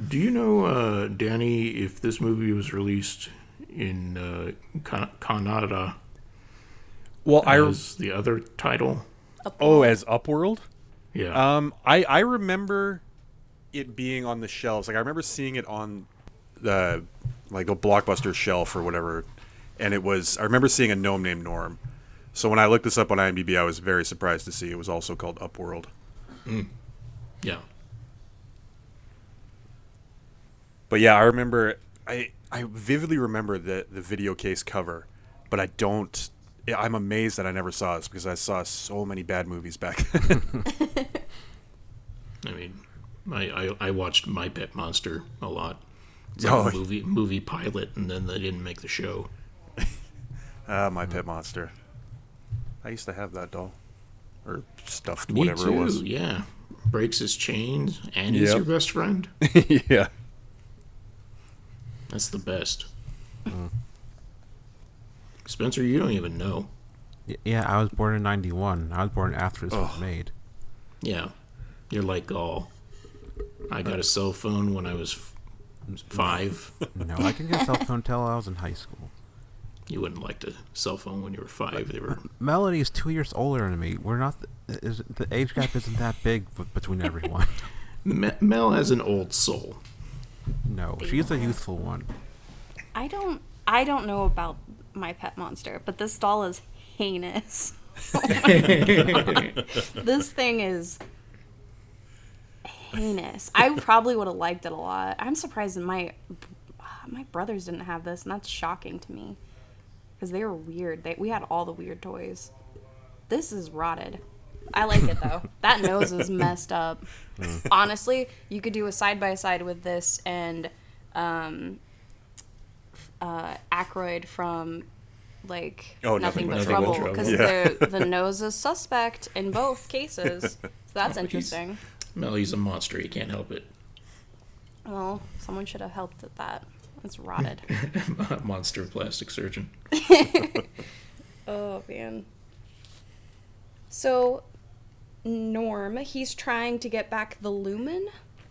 Do you know, uh, Danny, if this movie was released in uh, Ka- Canada Well, I as the other title? oh as Upworld. Yeah. Um, I I remember it being on the shelves. Like I remember seeing it on the like a blockbuster shelf or whatever, and it was. I remember seeing a gnome named Gnorm. So when I looked this up on IMDb, I was very surprised to see it was also called Upworld. yeah. But yeah, I remember. I I vividly remember the the video case cover, but I don't. I'm amazed that I never saw this because I saw so many bad movies back then. I mean, I, I, I watched My Pet Monster a lot. It's Oh. a movie, movie pilot, and then they didn't make the show. Ah, my pet monster. I used to have that doll, or stuffed, Me whatever too, it was. yeah. Breaks his chains, and he's Yep. your best friend. yeah. That's the best. Mm. Spencer, you don't even know. Yeah, I was born in '91. I was born after this was made. Yeah, you're like Gall. I got a cell phone when I was f- five. No, I can get a cell phone until I was in high school. You wouldn't like a cell phone when you were five. They were Melody is two years older than me. We're not. th- Is, the age gap isn't that big between everyone. Me- Mel has an old soul. No, she's a youthful one. I don't. I don't know about my pet monster, but this doll is heinous. Oh this thing is heinous. I probably would have liked it a lot. I'm surprised that my my brothers didn't have this, and that's shocking to me because they were weird. They, we had all the weird toys. This is rotted. I like it though. that nose is messed up. Honestly, you could do a side by side with this and um, uh, Aykroyd from like Oh, Nothing, Nothing But But Trouble Trouble. because Yeah. the the nose is suspect in both cases. So that's He's- interesting. Mel, he's a monster. He can't help it. Well, someone should have helped at that. It's rotted. Monster plastic surgeon. oh man. So Gnorm, he's trying to get back the lumen.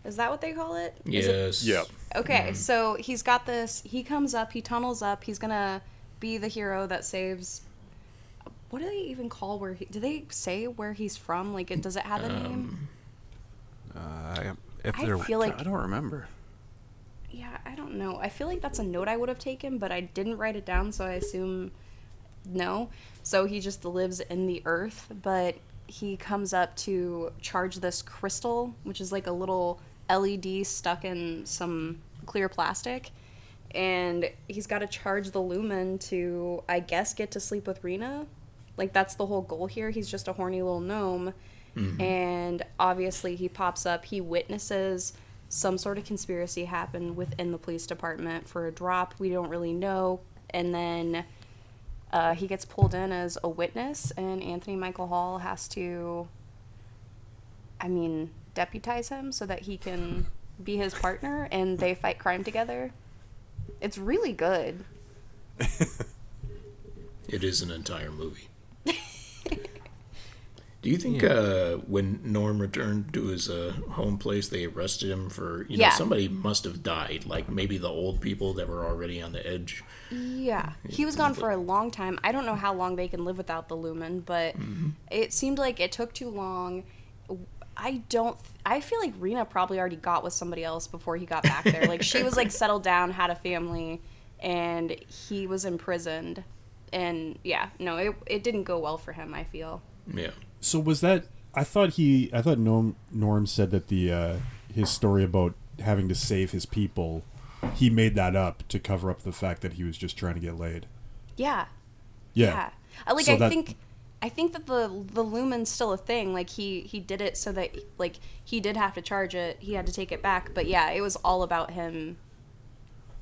Is that what they call it? Is it- Yes. Yep. Okay, so he's got this. He comes up, he tunnels up. He's gonna be the hero that saves. What do they even call where he? Do they say where he's from? Like, it does it have a name? Uh, if I feel like I don't remember. yeah, I don't know. I feel like that's a note I would have taken, but I didn't write it down, so I assume no. So he just lives in the earth, but he comes up to charge this crystal, which is like a little LED stuck in some clear plastic. And he's got to charge the lumen to, I guess, get to sleep with Rena. Like, that's the whole goal here. He's just a horny little gnome. And obviously, he pops up, he witnesses some sort of conspiracy happen within the police department for a drop. We don't really know. And then uh, he gets pulled in as a witness, and Anthony Michael Hall has to, I mean, deputize him so that he can be his partner, and they fight crime together. It's really good. It is an entire movie. Do you think uh, when Gnorm returned to his uh, home place, they arrested him for you know Yeah. somebody must have died, like maybe the old people that were already on the edge. Yeah, he was gone for a long time. I don't know how long they can live without the lumen, but it seemed like it took too long. I don't. I feel like Rena probably already got with somebody else before he got back there. Like she was like settled down, had a family, and he was imprisoned. And yeah, no, it it didn't go well for him. I feel. Yeah, So was that? I thought he. I thought Gnorm Gnorm said that the uh, his story about having to save his people, he made that up to cover up the fact that he was just trying to get laid. Yeah, Yeah. yeah. Like. So I that- think. I think that the the lumen's still a thing. Like he he did it so that like he did have to charge it. He had to take it back. But yeah, it was all about him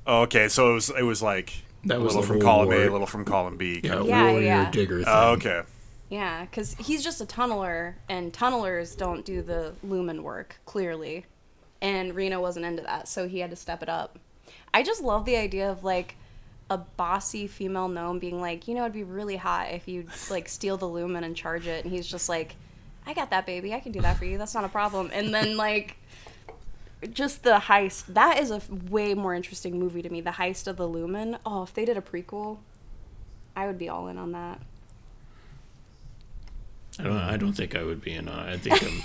Oh, okay, so it was it was like That a was little from whole column A, war- a little from column B. yeah, of- Yeah, warrior yeah. digger oh, thing. Oh, okay. Yeah, because he's just a tunneler, and tunnelers don't do the lumen work, clearly. And Rena wasn't into that, so he had to step it up. I just love the idea of, like, a bossy female gnome being like, you know, it'd be really hot if you, like, steal the lumen and charge it. And he's just like, I got that, baby. I can do that for you. That's not a problem. And then, like, just the heist. That is a f- way more interesting movie to me. The heist of the lumen. Oh, if they did a prequel, I would be all in on that. I don't. I don't think I would be in. on it. I think I'm.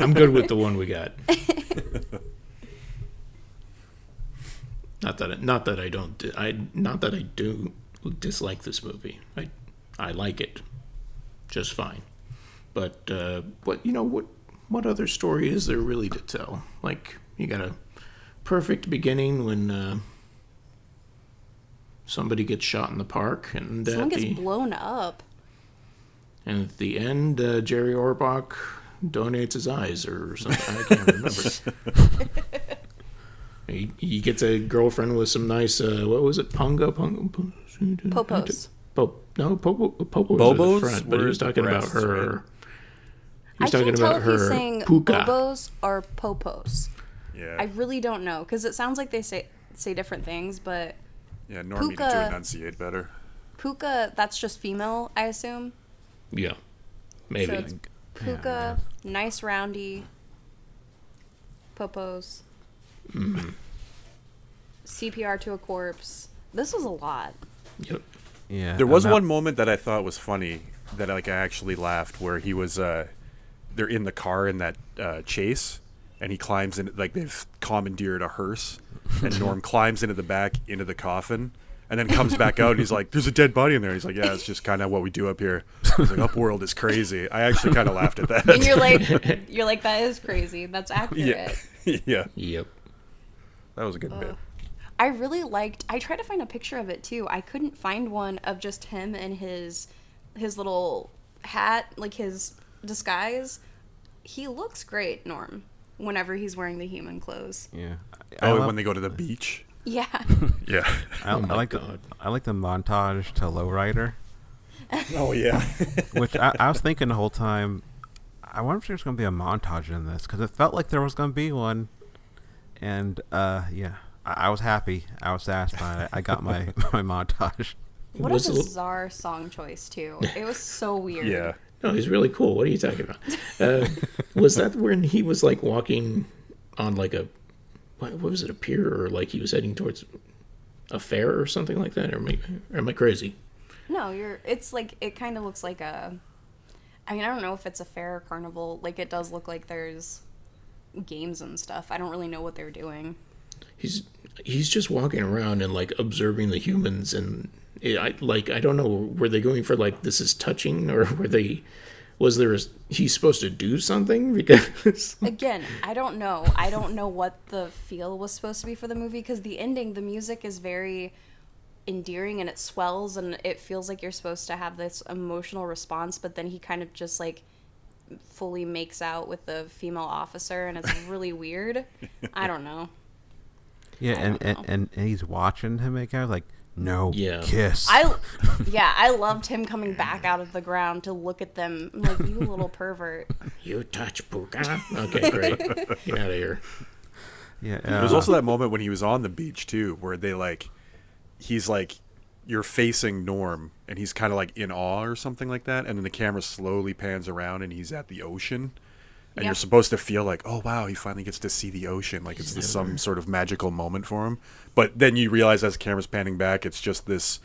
I'm good with the one we got. not that. I, not that I don't. I. Not that I do dislike this movie. I. I like it, just fine. But uh, what you know what? What other story is there really to tell? Like you got a perfect beginning when uh, somebody gets shot in the park, and Someone gets the blown up. and at the end, uh, Jerry Orbach donates his eyes or something. I can't remember. he, he gets a girlfriend with some nice, uh, what was it? Punga? Punga? Popos. Po- no, Popo, Popos Bobos the front, but he was the talking about her. right? He was I talking can't tell about if he's saying puka. bobos or popos. Yeah. I really don't know because it sounds like they say say different things, but yeah, Gnorm needed to enunciate better. puka that's just female, I assume. Yeah, maybe. So it's puka, nice roundy, popos, Mm-hmm. CPR to a corpse. This was a lot. yep. yeah. There was and one moment that I thought was funny that like I actually laughed where he was uh they're in the car in that uh, chase and he climbs in like they've commandeered a hearse and Gnorm climbs into the back into the coffin and then comes back out and he's like there's a dead body in there he's like yeah it's just kind of what we do up here he's like upworld is crazy I actually kind of laughed at that And you're like, you're like that is crazy. That's accurate. yeah yeah Yep. that was a good bit I really liked. I tried to find a picture of it too. I couldn't find one of just him and his his little hat, like his disguise. He looks great, Gnorm. Whenever he's wearing the human clothes. Yeah. I, I oh love- when they go to the beach Yeah. yeah I, Oh I like God. the I like the montage to Lowrider, oh yeah which I, I was thinking the whole time. I wonder if there's going to be a montage in this because it felt like there was going to be one, and uh, yeah, I, I was happy. I was satisfied. I, I got my my montage. What Was a it- bizarre song choice too. It was so weird. Yeah. No, he's really cool. What are you talking about? Uh, was that when he was like walking on like a what, what was it a pier or like he was heading towards a fair or something like that? Or am I, or am I crazy? No, you're. It's like it kind of looks like a. I mean, I don't know if it's a fair or carnival. Like it does look like there's games and stuff. I don't really know what they're doing. He's he's just walking around and like observing the humans and it, I like I don't know were they going for like this is touching or were they was there a, he's supposed to do something because Again, I don't know. I don't know what the feel was supposed to be for the movie because the ending, the music is very endearing and it swells and it feels like you're supposed to have this emotional response, but then he kind of just like fully makes out with the female officer and it's really weird. I don't know. Yeah, and, and, and and he's watching him make out like no Yeah. kiss. I yeah, I loved him coming back out of the ground to look at them I'm like you little pervert. you touch Puka. Okay, great. Get out of here. yeah, There's uh, also that moment when he was on the beach too, where they like, he's like, you're facing Gnorm, and he's kind of like in awe or something like that, and then the camera slowly pans around, and he's at the ocean, and Yeah. you're supposed to feel like, oh wow, he finally gets to see the ocean, like it's this, some sort of magical moment for him. But then you realize as the camera's panning back, it's just this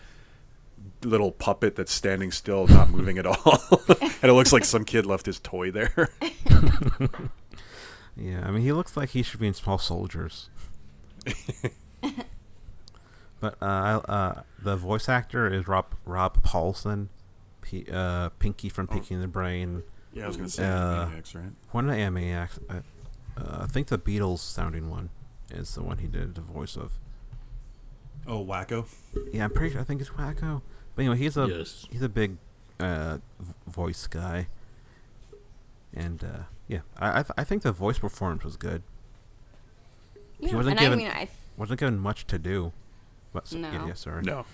little puppet that's standing still, not moving at all, and it looks like some kid left his toy there. yeah. I mean, he looks like he should be in Small Soldiers. but uh, uh, the voice actor is Rob Rob Paulsen, P, uh, Pinky from Pinky and the Brain. Yeah, I was gonna say Uh, Maniacs, right? One of the Animaniacs. Uh, uh, I think the Beatles sounding one is the one he did the voice of. Oh, Wakko. Yeah, I'm pretty. sure I think it's Wakko. But anyway, he's a Yes. he's a big uh, voice guy, and uh, yeah, I I, th- I think the voice performance was good. Yeah, wasn't and given- I mean I Wasn't given much to do. But s- No. yeah, yeah, sorry. No.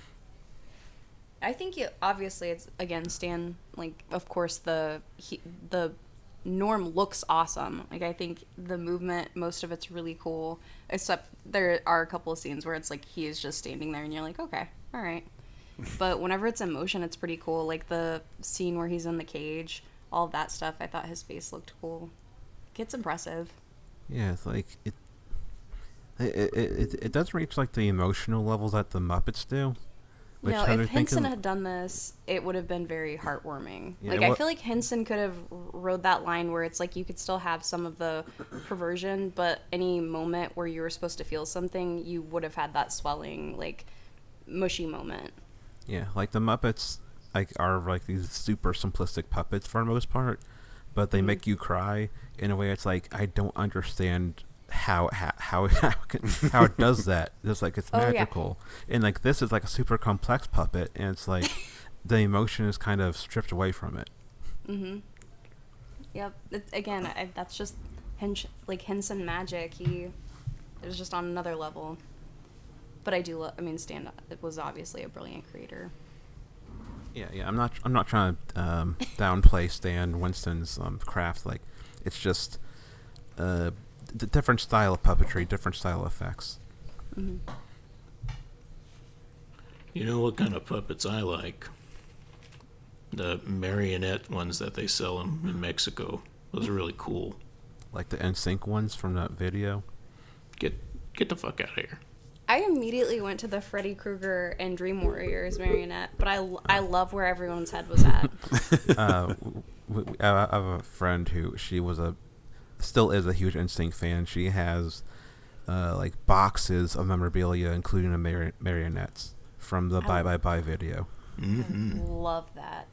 I think you obviously it's again Stan like of course the he, the Gnorm looks awesome. Like I think the movement most of it's really cool except there are a couple of scenes where it's like he is just standing there and you're like okay, all right. but whenever it's in motion it's pretty cool like the scene where he's in the cage, all of that stuff. I thought his face looked cool. It's impressive. Yeah, it's like it. It, it, it, it doesn't reach like the emotional level that the Muppets do. Which no, if Henson thinking- had done this, it would have been very heartwarming. Yeah, like what- I feel like Henson could have rode that line where it's like you could still have some of the perversion, but any moment where you were supposed to feel something, you would have had that swelling, like mushy moment. Yeah, like the Muppets, like are like these super simplistic puppets for the most part, but they mm-hmm. make you cry in a way. It's like I don't understand how how how how, how it does that. It's like it's Oh, yeah. magical, and like this is like a super complex puppet, and it's like the emotion is kind of stripped away from it. Mm-hmm. Yep. It, again, I, that's just Hench, like Henson magic. He it was just on another level. But I do. Lo- I mean, Stan was obviously a brilliant creator. Yeah, yeah. I'm not. I'm not trying to um, downplay Stan Winston's um, craft. Like, it's just uh, d- different style of puppetry, different style of effects. You know what kind of puppets I like? The marionette ones that they sell in, in Mexico. Those are really cool. Like the NSYNC ones from that video. Get get the fuck out of here. I immediately went to the Freddy Krueger and Dream Warriors marionette, but I, I love where everyone's head was at. uh, w- w- I I have a friend who she was a still is a huge NSYNC fan. She has uh, like boxes of memorabilia, including the mari- marionettes from the I Bye Bye Bye video. love that.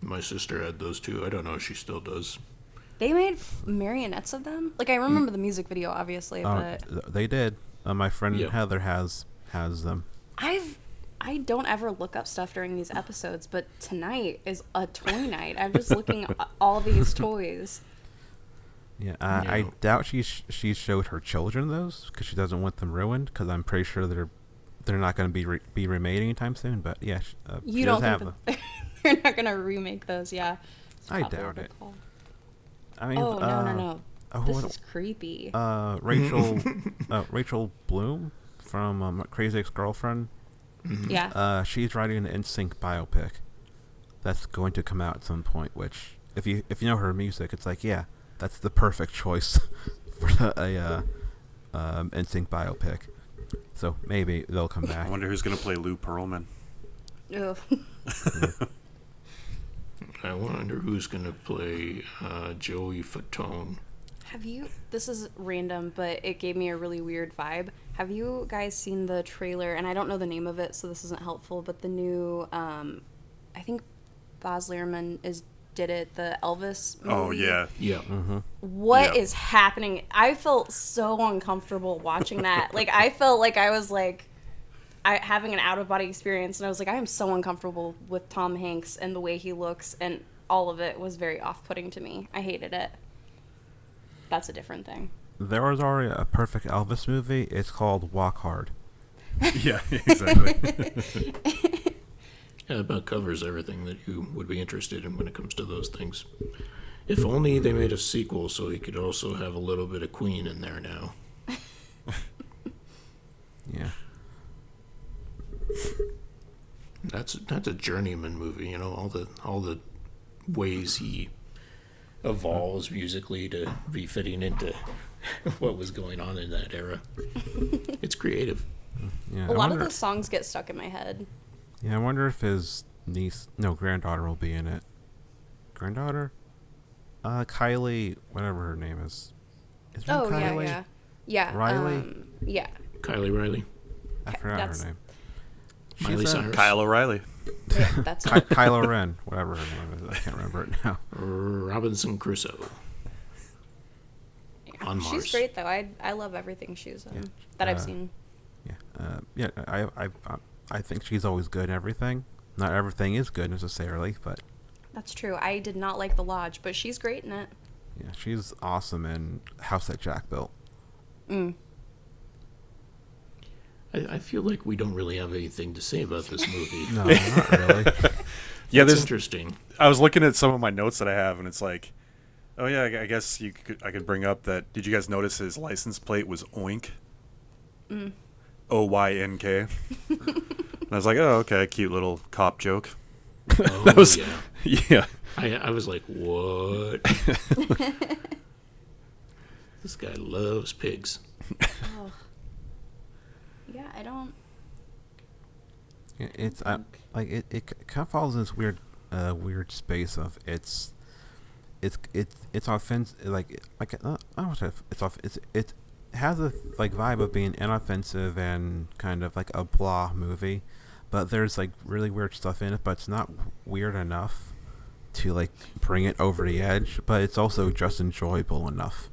My sister had those too. I don't know if she still does. They made f- marionettes of them. Like I remember the music video, obviously, Oh, but they did. Uh, my friend Yeah. Heather has has them. I've I don't ever look up stuff during these episodes, but tonight is a toy night. I'm just looking at all these toys. Yeah, I, I doubt she sh- she showed her children those because she doesn't want them ruined. Because I'm pretty sure they're they're not going to be re- be remade anytime soon. But yeah, sh- uh, You does don't have them. that they're not gonna remake those? Yeah. I doubt it. call. I mean, Oh no uh, no no! oh, This what- is creepy. uh, Rachel, uh, Rachel Bloom from um, Crazy Ex-Girlfriend. yeah. Uh, she's writing an NSYNC biopic that's going to come out at some point. Which, if you if you know her music, it's like yeah, that's the perfect choice for a uh, um, NSYNC biopic. So maybe they'll come back. I wonder who's gonna play Lou Pearlman. Ugh. I wonder who's going to play uh, Joey Fatone. Have you? This is random, but it gave me a really weird vibe. Have you guys seen the trailer? And I don't know the name of it, so this isn't helpful. But the new, um, I think, Baz Luhrmann is did it. The Elvis. Oh, movie. Oh yeah, Yeah. Mm-hmm. What Yeah. is happening? I felt so uncomfortable watching that. like I felt like I was like. I, having an out of body experience, and I was like, I am so uncomfortable with Tom Hanks and the way he looks, and all of it was very off putting to me. I hated it. That's a different thing. There was already a perfect Elvis movie. It's called Walk Hard. yeah, exactly. Yeah, it about covers everything that you would be interested in when it comes to those things. If only they made a sequel so he could also have a little bit of Queen in there now. Yeah. That's that's a journeyman movie, you know, all the all the ways he evolves musically to be fitting into what was going on in that era. it's creative. Yeah. A I lot of wonder- those songs get stuck in my head. Yeah, I wonder if his niece, no, granddaughter will be in it. Granddaughter? Uh, Kylie, whatever her name is. Is Oh Kylie? yeah, yeah, yeah. Riley? Um, yeah. Kylie Riley, I forgot that's- her name. Miley She's, Cyrus, Kyle O'Reilly. yeah that's Ky- Kylo Ren, whatever her name is. I can't remember it now. Robinson Crusoe. on Mars. She's great though. I I love everything she's in that I've Uh, seen. Yeah, uh, yeah. I, I, I, I think she's always good in everything. Not everything is good necessarily, but That's true. I did not like The Lodge, but she's great in it. yeah, she's awesome in House That Jack Built. Mm. I, I feel like we don't really have anything to say about this movie. No, not really. Yeah, That's interesting. I was looking at some of my notes that I have, and it's like, oh yeah, I I guess you could. I could bring up that. Did you guys notice his license plate was Oink? O Y N K. And I was like, oh okay, cute little cop joke. Oh, That was- yeah. yeah. I, I was like, what? this guy loves pigs. Oh. Yeah, I don't. Yeah, It's uh, like it, it kind of falls in this weird, uh, weird space of it's, it's it's it's offensive. Like like uh, I don't know if it's off. It's it has a like vibe of being inoffensive and kind of like a blah movie, but there's like really weird stuff in it. But it's not weird enough to like bring it over the edge. But it's also just enjoyable enough.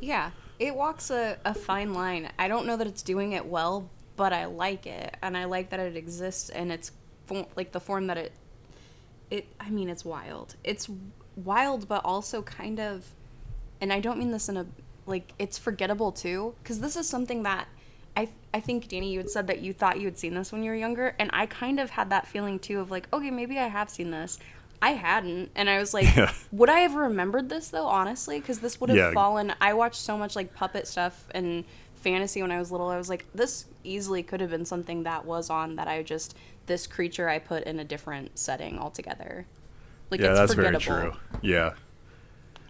Yeah, it walks a, a fine line. I don't know that it's doing it well, but I like it, and I like that it exists and it's fo- like the form that it. It. I mean, it's wild. It's wild, but also kind of, and I don't mean this in a like it's forgettable too, because this is something that. I, I think Danny, you had said that you thought you had seen this when you were younger, and I kind of had that feeling too of like, okay, maybe I have seen this. I hadn't, and I was like, Yeah. would I have remembered this though? Honestly, because this would have Yeah. fallen. I watched so much like puppet stuff and fantasy when I was little. I was like, this easily could have been something that was on that I just this creature I put in a different setting altogether. Like yeah, it's that's forgettable. very true. Yeah.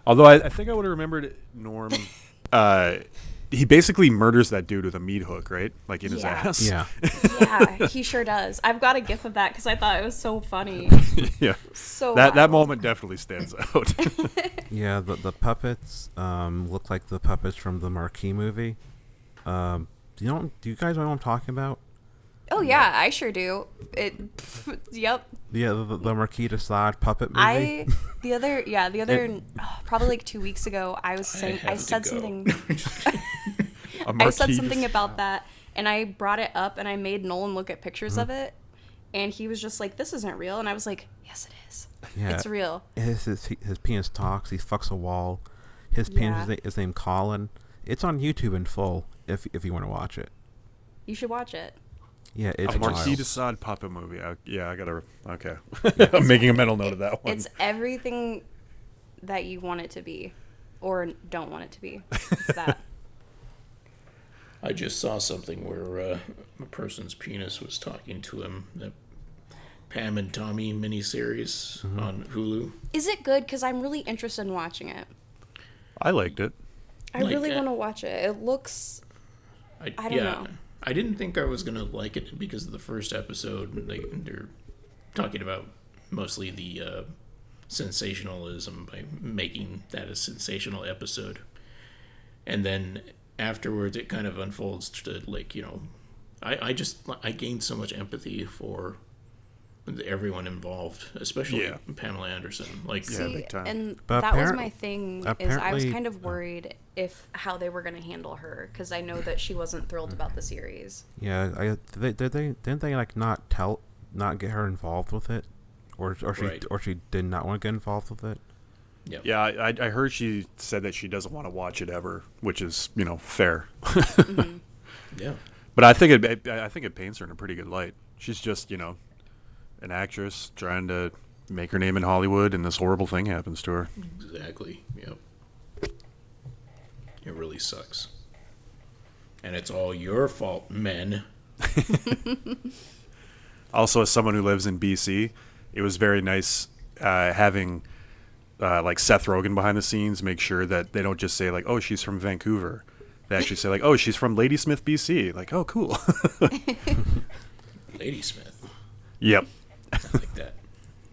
Although I, I think I would have remembered Gnorm. Uh, he basically murders that dude with a meat hook, right? Like in his Yeah. ass. Yeah. yeah, he sure does. I've got a gif of that because I thought it was so funny. yeah. So That that moment definitely stands out. Yeah, the the puppets um, look like the puppets from the Marquis movie. Um, do you know? Do you guys know what I'm talking about? Oh yeah, I sure do. It. yep. Yeah, the, the, the Marquis de Sade puppet movie. I the other yeah the other oh, probably like two weeks ago I was saying I, have to said go. something A I said something about that and I brought it up and I made Nolan look at pictures mm-hmm. of it and he was just like this isn't real and I was like yes it is yeah, it's real His, his his penis talks. He fucks a wall. His penis Yeah. is, is named Colin. It's on YouTube in full if if you want to watch it. you should watch it Yeah, it's A Marquis wild. de Sade puppet movie. I, yeah, I gotta. Okay, I'm making a mental note of that one. it's everything that you want it to be or don't want it to be. It's that. I just saw something where uh, a person's penis was talking to him. The Pam and Tommy miniseries on Hulu. Is it good? Because I'm really interested in watching it. I liked it. I Like really want to watch it. It looks. I, I don't yeah, know. I didn't think I was gonna like it because of the first episode. They, they're talking about mostly the uh, sensationalism by making that a sensational episode, and then afterwards it kind of unfolds to like you know, I I just I gained so much empathy for everyone involved, especially Yeah. Pamela Anderson. Like Yeah, See, big time. and But that was my thing. Is I was kind of uh, worried if how they were going to handle her because I know that she wasn't thrilled about the series. Yeah, I did they, did they didn't they like not tell not get her involved with it, or or she Right. or she did not want to get involved with it. yeah, Yeah, I, I- I heard she said that she doesn't want to watch it ever, which is you know fair. Mm-hmm. yeah. But I think it I I think it paints her in a pretty good light. She's just you know an actress trying to make her name in Hollywood, and this horrible thing happens to her. Exactly. Yep. It really sucks. And it's all your fault, men. Also, as someone who lives in BC, it was very nice uh, having uh, like Seth Rogen behind the scenes make sure that they don't just say like, "Oh, she's from Vancouver." They actually say like, "Oh, she's from Ladysmith, BC." Like, "Oh, cool." Ladysmith. yep. I like that.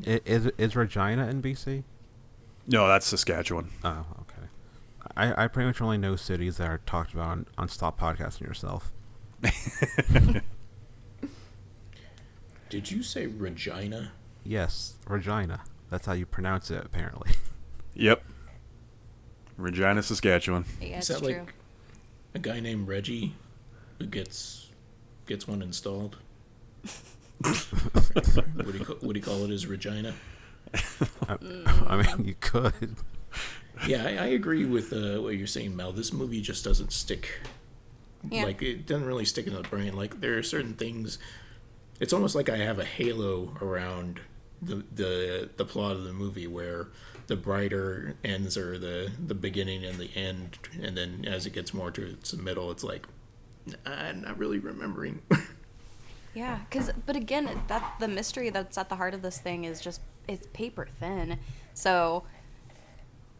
Is Is is Regina in BC? No, that's Saskatchewan. Oh, okay. I, I pretty much only know cities that are talked about on, on Stop Podcasting Yourself. Did you say Regina? Yes, Regina. That's how you pronounce it, apparently. Yep. Regina, Saskatchewan. Yeah, Is that true. like a guy named Reggie who gets gets one installed? would, he, ca- would he call it his Regina? I, I mean, you could. Yeah, I, I agree with uh, what you're saying, Mel. This movie just doesn't stick. Yeah. Like it doesn't really stick in the brain. Like there are certain things. It's almost like I have a halo around the the the plot of the movie, where the brighter ends are the the beginning and the end, and then as it gets more to the middle, it's like I'm not really remembering. Yeah, because but again, that the mystery that's at the heart of this thing is just it's paper thin, so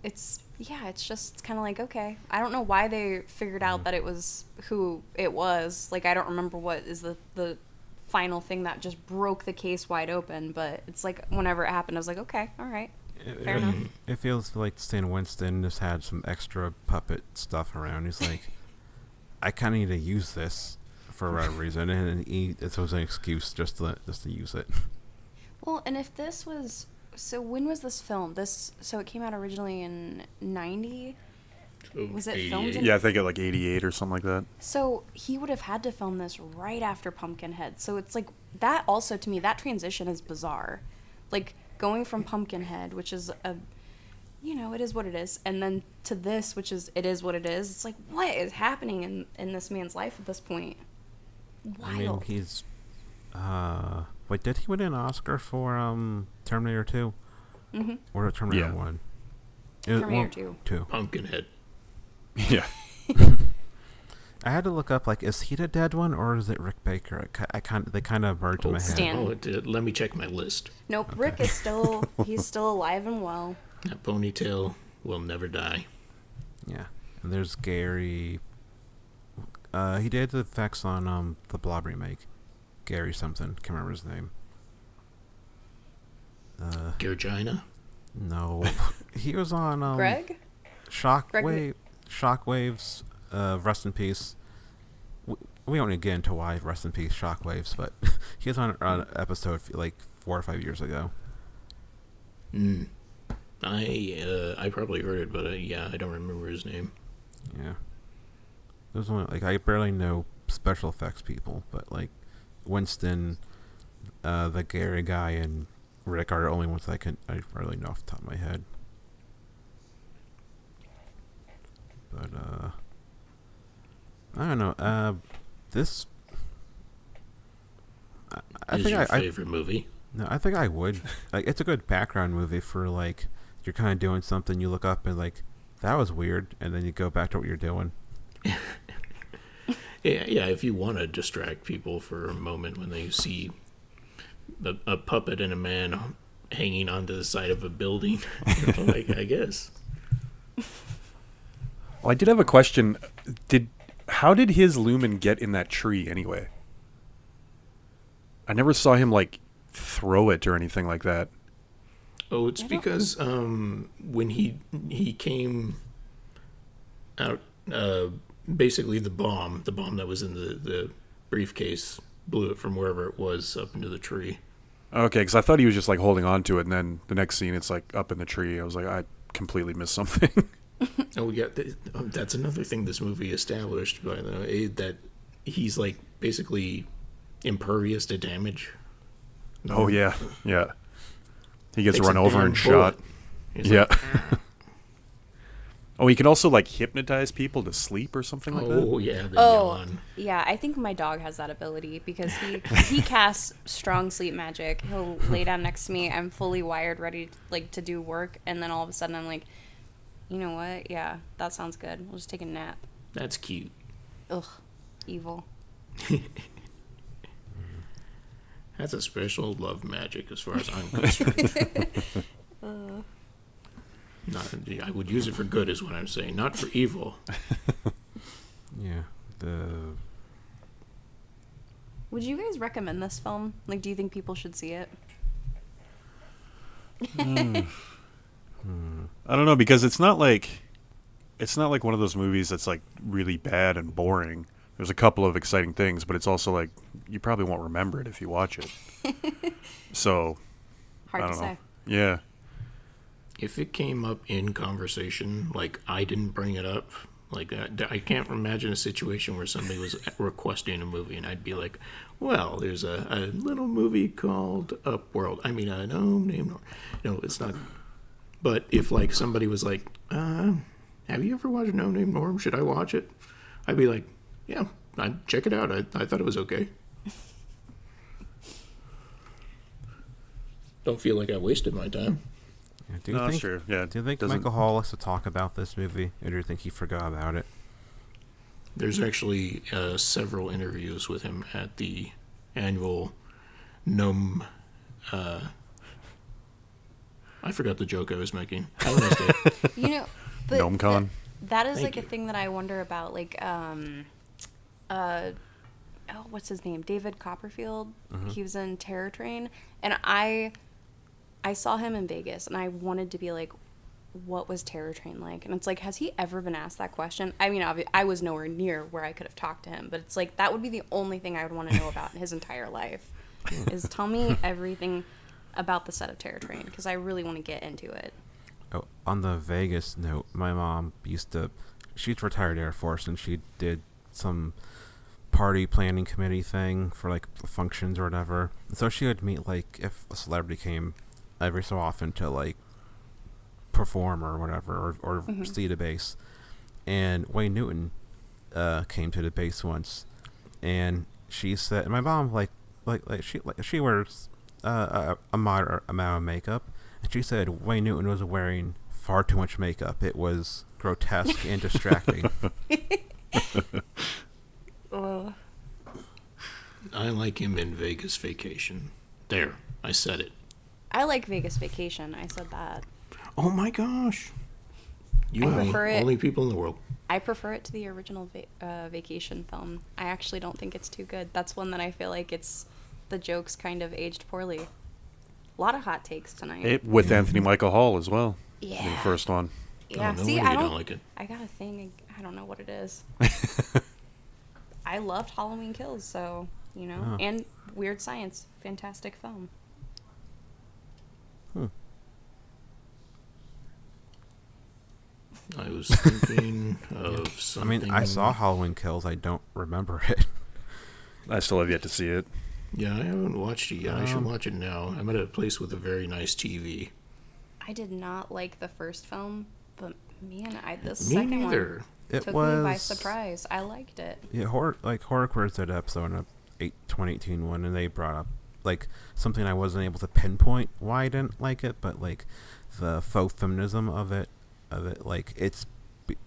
it's yeah, it's just kind of like okay, I don't know why they figured out mm. that it was who it was. Like I don't remember what is the the final thing that just broke the case wide open, but it's like whenever it happened, I was like okay, all right, It, fair it- enough. it feels like Stan Winston just had some extra puppet stuff around. He's like, I kind of need to use this for whatever reason, and he, it was an excuse just to just to use it. Well, and if this was so, when was this filmed? This so it came out originally in ninety. Was it filmed in- Yeah, I think at like 88 or something like that. So he would have had to film this right after Pumpkinhead. So it's like that also to me that transition is bizarre. Like going from Pumpkinhead, which is a you know, it is what it is, and then to this, which is it is what it is. It's like what is happening in in this man's life at this point? I mean, he's. Uh, wait, did he win an Oscar for um Terminator Two Mhm. or Terminator Yeah. One? It was- Terminator 2. Two. Pumpkinhead. Yeah. I had to look up like, is he the dead one or is it Rick Baker? I, ki- I kind they kind of merged in my head. Stan. Oh, it did. let me check my list. Nope, Rick is still he's still alive and well. That ponytail will never die. Yeah, and there's Gary. Uh, he did the effects on um the Blob remake. Gary something, can't remember his name. Uh, Georgina. no, he was on um, Greg? Greg Shockwave. Shockwaves. Uh, rest in peace. W- We don't need to get into why rest in peace Shockwaves, but he was on an episode like four or five years ago. Mm. I uh, I probably heard it, but uh, yeah, I don't remember his name. Yeah. There's only like I barely know special effects people, but like Winston, uh, the Gary guy, and Rick are the only ones I can I really know off the top of my head. But uh, I don't know. Uh, this. I, I is think your I, I favorite movie? no, I think I would. like, it's a good background movie for like you're kind of doing something. You look up and like that was weird, and then you go back to what you're doing. Yeah, yeah. If you want to distract people for a moment when they see a, a puppet and a man hanging onto the side of a building, you know, like, I guess. Well, I did have a question. Did how did his lumen get in that tree anyway? I never saw him like throw it or anything like that. Oh, it's because um, when he he came out, uh, basically the bomb, the bomb that was in the the briefcase, blew it from wherever it was up into the tree. Okay, because I thought he was just like holding on to it, and then the next scene it's like up in the tree. I was like, I completely missed something. Oh yeah, um, that's another thing this movie established by the way that he's like basically impervious to damage. oh yeah, yeah. He gets Takes run over and shot. He's Yeah. like, Oh, he can also like hypnotize people to sleep or something like that. oh yeah, the Oh, yawn. yeah. I think my dog has that ability because he he casts strong sleep magic. He'll lay down next to me. I'm fully wired, ready like to do work, and then all of a sudden I'm like, you know what? Yeah, that sounds good. We'll just take a nap. That's cute. Ugh, evil. That's a special love magic, as far as I'm concerned. Not, I would use it for good, is what I'm saying, not for evil. Yeah, the Would you guys recommend this film? Like, do you think people should see it? Hmm. Hmm. I don't know because it's not like it's not like one of those movies that's like really bad and boring. There's a couple of exciting things, but it's also like you probably won't remember it if you watch it. so Hard I to don't say. know. Yeah. If it came up in conversation, like I didn't bring it up, like I, I can't imagine a situation where somebody was requesting a movie and I'd be like, "Well, there's a, a little movie called Upworld." I mean, a know name, Nor-" No, it's not. But if like somebody was like, uh, "Have you ever watched Gnome Named Gnorm? Should I watch it?" I'd be like, "Yeah, I'd check it out. I, I thought it was okay." Don't feel like I wasted my time. Yeah, do you No, think sure. Yeah. do you think Michael Hall likes to talk about this movie, or do you think he forgot about it? There's actually uh, several interviews with him at the annual Gnome. Uh, I forgot the joke I was making. Have a nice day. You know, but GnomeCon? th- that is Thank like you. a thing that I wonder about. Like, um, uh, oh, what's his name? David Copperfield. He was in Terror Train, and I, I saw him in Vegas, and I wanted to be like, what was Terror Train like? And it's like, has he ever been asked that question? I mean, obvi- I was nowhere near where I could have talked to him, but it's like that would be the only thing I would want to know about in his entire life. Is tell me everything about the set of Terror Train because I really want to get into it. Oh, on the Vegas note, my mom used to. She's retired Air Force, and she did some party planning committee thing for like functions or whatever. So she would meet like if a celebrity came every so often to like perform or whatever, or, or see the base. And Wayne Newton uh, came to the base once, and she said, "My mom like like like she like she wears uh, a, a moderate amount of makeup." And she said Wayne Newton was wearing far too much makeup. It was grotesque and distracting. Ugh. I like him in Vegas Vacation. There, I said it. I like Vegas Vacation. I said that. Oh my gosh. You I and me, only people in the world. I prefer it to the original va- uh, Vacation film. I actually don't think it's too good. That's one that I feel like it's the jokes kind of aged poorly. A lot of hot takes tonight. It with Anthony Michael Hall as well. Yeah. The yeah. first one. yeah. oh, no See, I don't, don't like it. I got a thing. I don't know what it is. I loved Halloween Kills, so you know, Oh. and Weird Science, fantastic film. I was thinking of something. I mean, I saw Halloween Kills. I don't remember it. I still have yet to see it. Yeah, I haven't watched it yet. I should Um, watch it now. I'm at a place with a very nice TV. I did not like the first film, but man, I this Me second neither. one It took was me by surprise. I liked it. Yeah, horror like horror queers did an episode in a eight, 2018 one, and they brought up like something I wasn't able to pinpoint why I didn't like it, but like the faux feminism of it, of it, like it's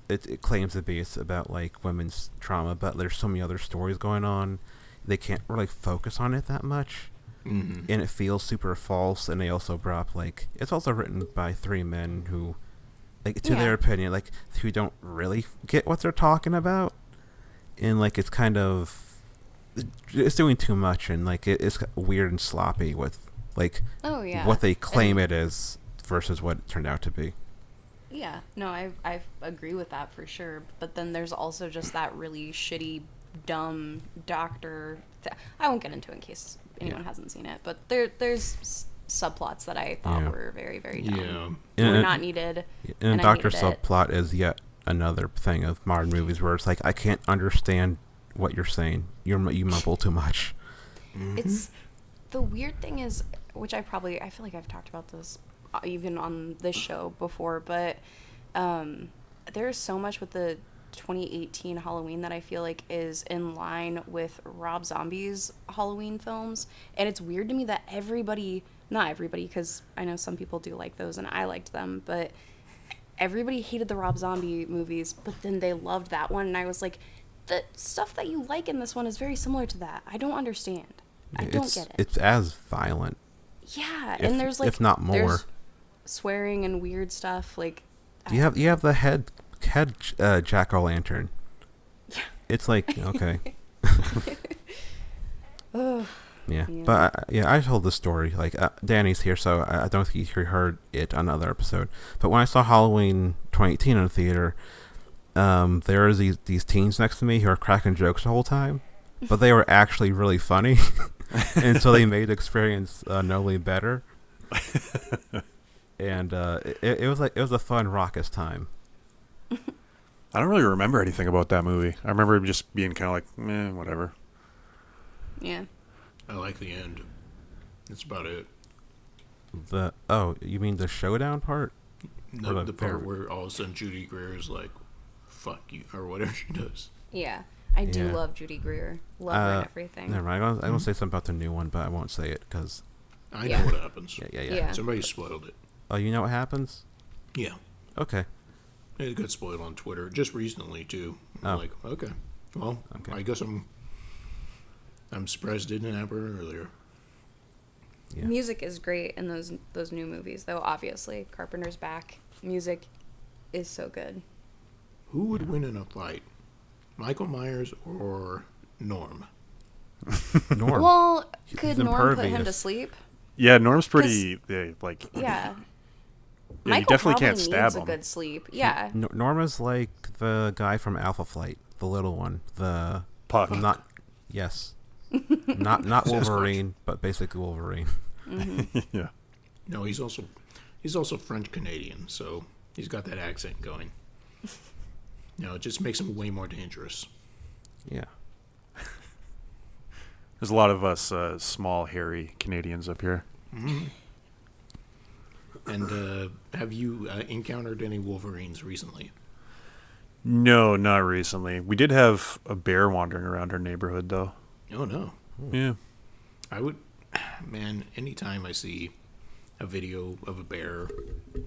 it, it claims to be it's about like women's trauma, but there's so many other stories going on. They can't really focus on it that much, hmm and it feels super false. And they also brought up like it's also written by three men who, like to Yeah. their opinion, like who don't really get what they're talking about, and like it's kind of it's doing too much, and like it, it's weird and sloppy with like Oh yeah. what they claim And- it is versus what it turned out to be. Yeah, no, I I agree with that for sure. But then there's also just that really shitty, dumb doctor. Th- I won't get into it in case anyone Yeah. hasn't seen it. But there there's s- subplots that I thought Yeah. were very very dumb. Yeah. And Were it- not needed. And, and I Doctor subplot is yet another thing of modern movies where it's like I can't understand what you're saying. You're you mumble too much. It's the weird thing is, which I probably I feel like I've talked about this uh, even on this show before, but um, there's so much with the 2018 Halloween that I feel like is in line with Rob Zombie's Halloween films, and it's weird to me that everybody, not everybody, because I know some people do like those and I liked them, but everybody hated the Rob Zombie movies, but then they loved that one, and I was like, the stuff that you like in this one is very similar to that. I don't understand. I don't get it. It's as violent. yeah, if- and there's like if not more. swearing and weird stuff. Like You have you have the head head uh, jack o' lantern. Yeah. It's like okay. Ugh. Yeah, Yeah. but I, yeah, I told the story. Like uh, Danny's here, so I, I don't think he heard it on another episode. But when I saw Halloween 2018 in the theater, um, there are these these teens next to me who are cracking jokes the whole time, but they were actually really funny, and so they made the experience uh, notably better. and uh, it, it was like it was a fun raucous time. I don't really remember anything about that movie. I remember just being kind of like, meh, whatever. yeah, I like the end. That's about it. The oh, you mean the showdown part? The, the the part where all of a sudden Judy Greer is like, "Fuck you" or whatever she does. yeah. I do Yeah. love Judy Greer. Love her Uh, and everything. Never mind. I was, I was say something about the new one, but I won't say it because I Yeah. know what happens. yeah, yeah, yeah, Yeah. Somebody spoiled it. Oh, you know what happens? Yeah. Okay. It got spoiled on Twitter just recently too. I'm Oh. like, okay, well, Okay. I guess I'm. I'm surprised it didn't happen earlier. Yeah. Music is great in those those new movies, though. Obviously, Carpenter's back. Music is so good. Who would win in a fight, Michael Myers or Gnorm? Gnorm. Well, He's could Gnorm put him to impervious. sleep? Yeah, Gnorm's pretty yeah, like Yeah. Yeah, you Michael definitely probably can't stab needs him. a good sleep. Yeah. N- Norma's like the guy from Alpha Flight, the little one, the Puck. not yes, not not Wolverine, but basically Wolverine. Mm-hmm. yeah. No, he's also he's also French Canadian, so he's got that accent going. No, it just makes them way more dangerous. Yeah. There's a lot of us uh, small, hairy Canadians up here. And uh, have you uh, encountered any Wolverines recently? No, not recently. We did have a bear wandering around our neighborhood, though. Oh no, Yeah. I would, man. Anytime I see a video of a bear,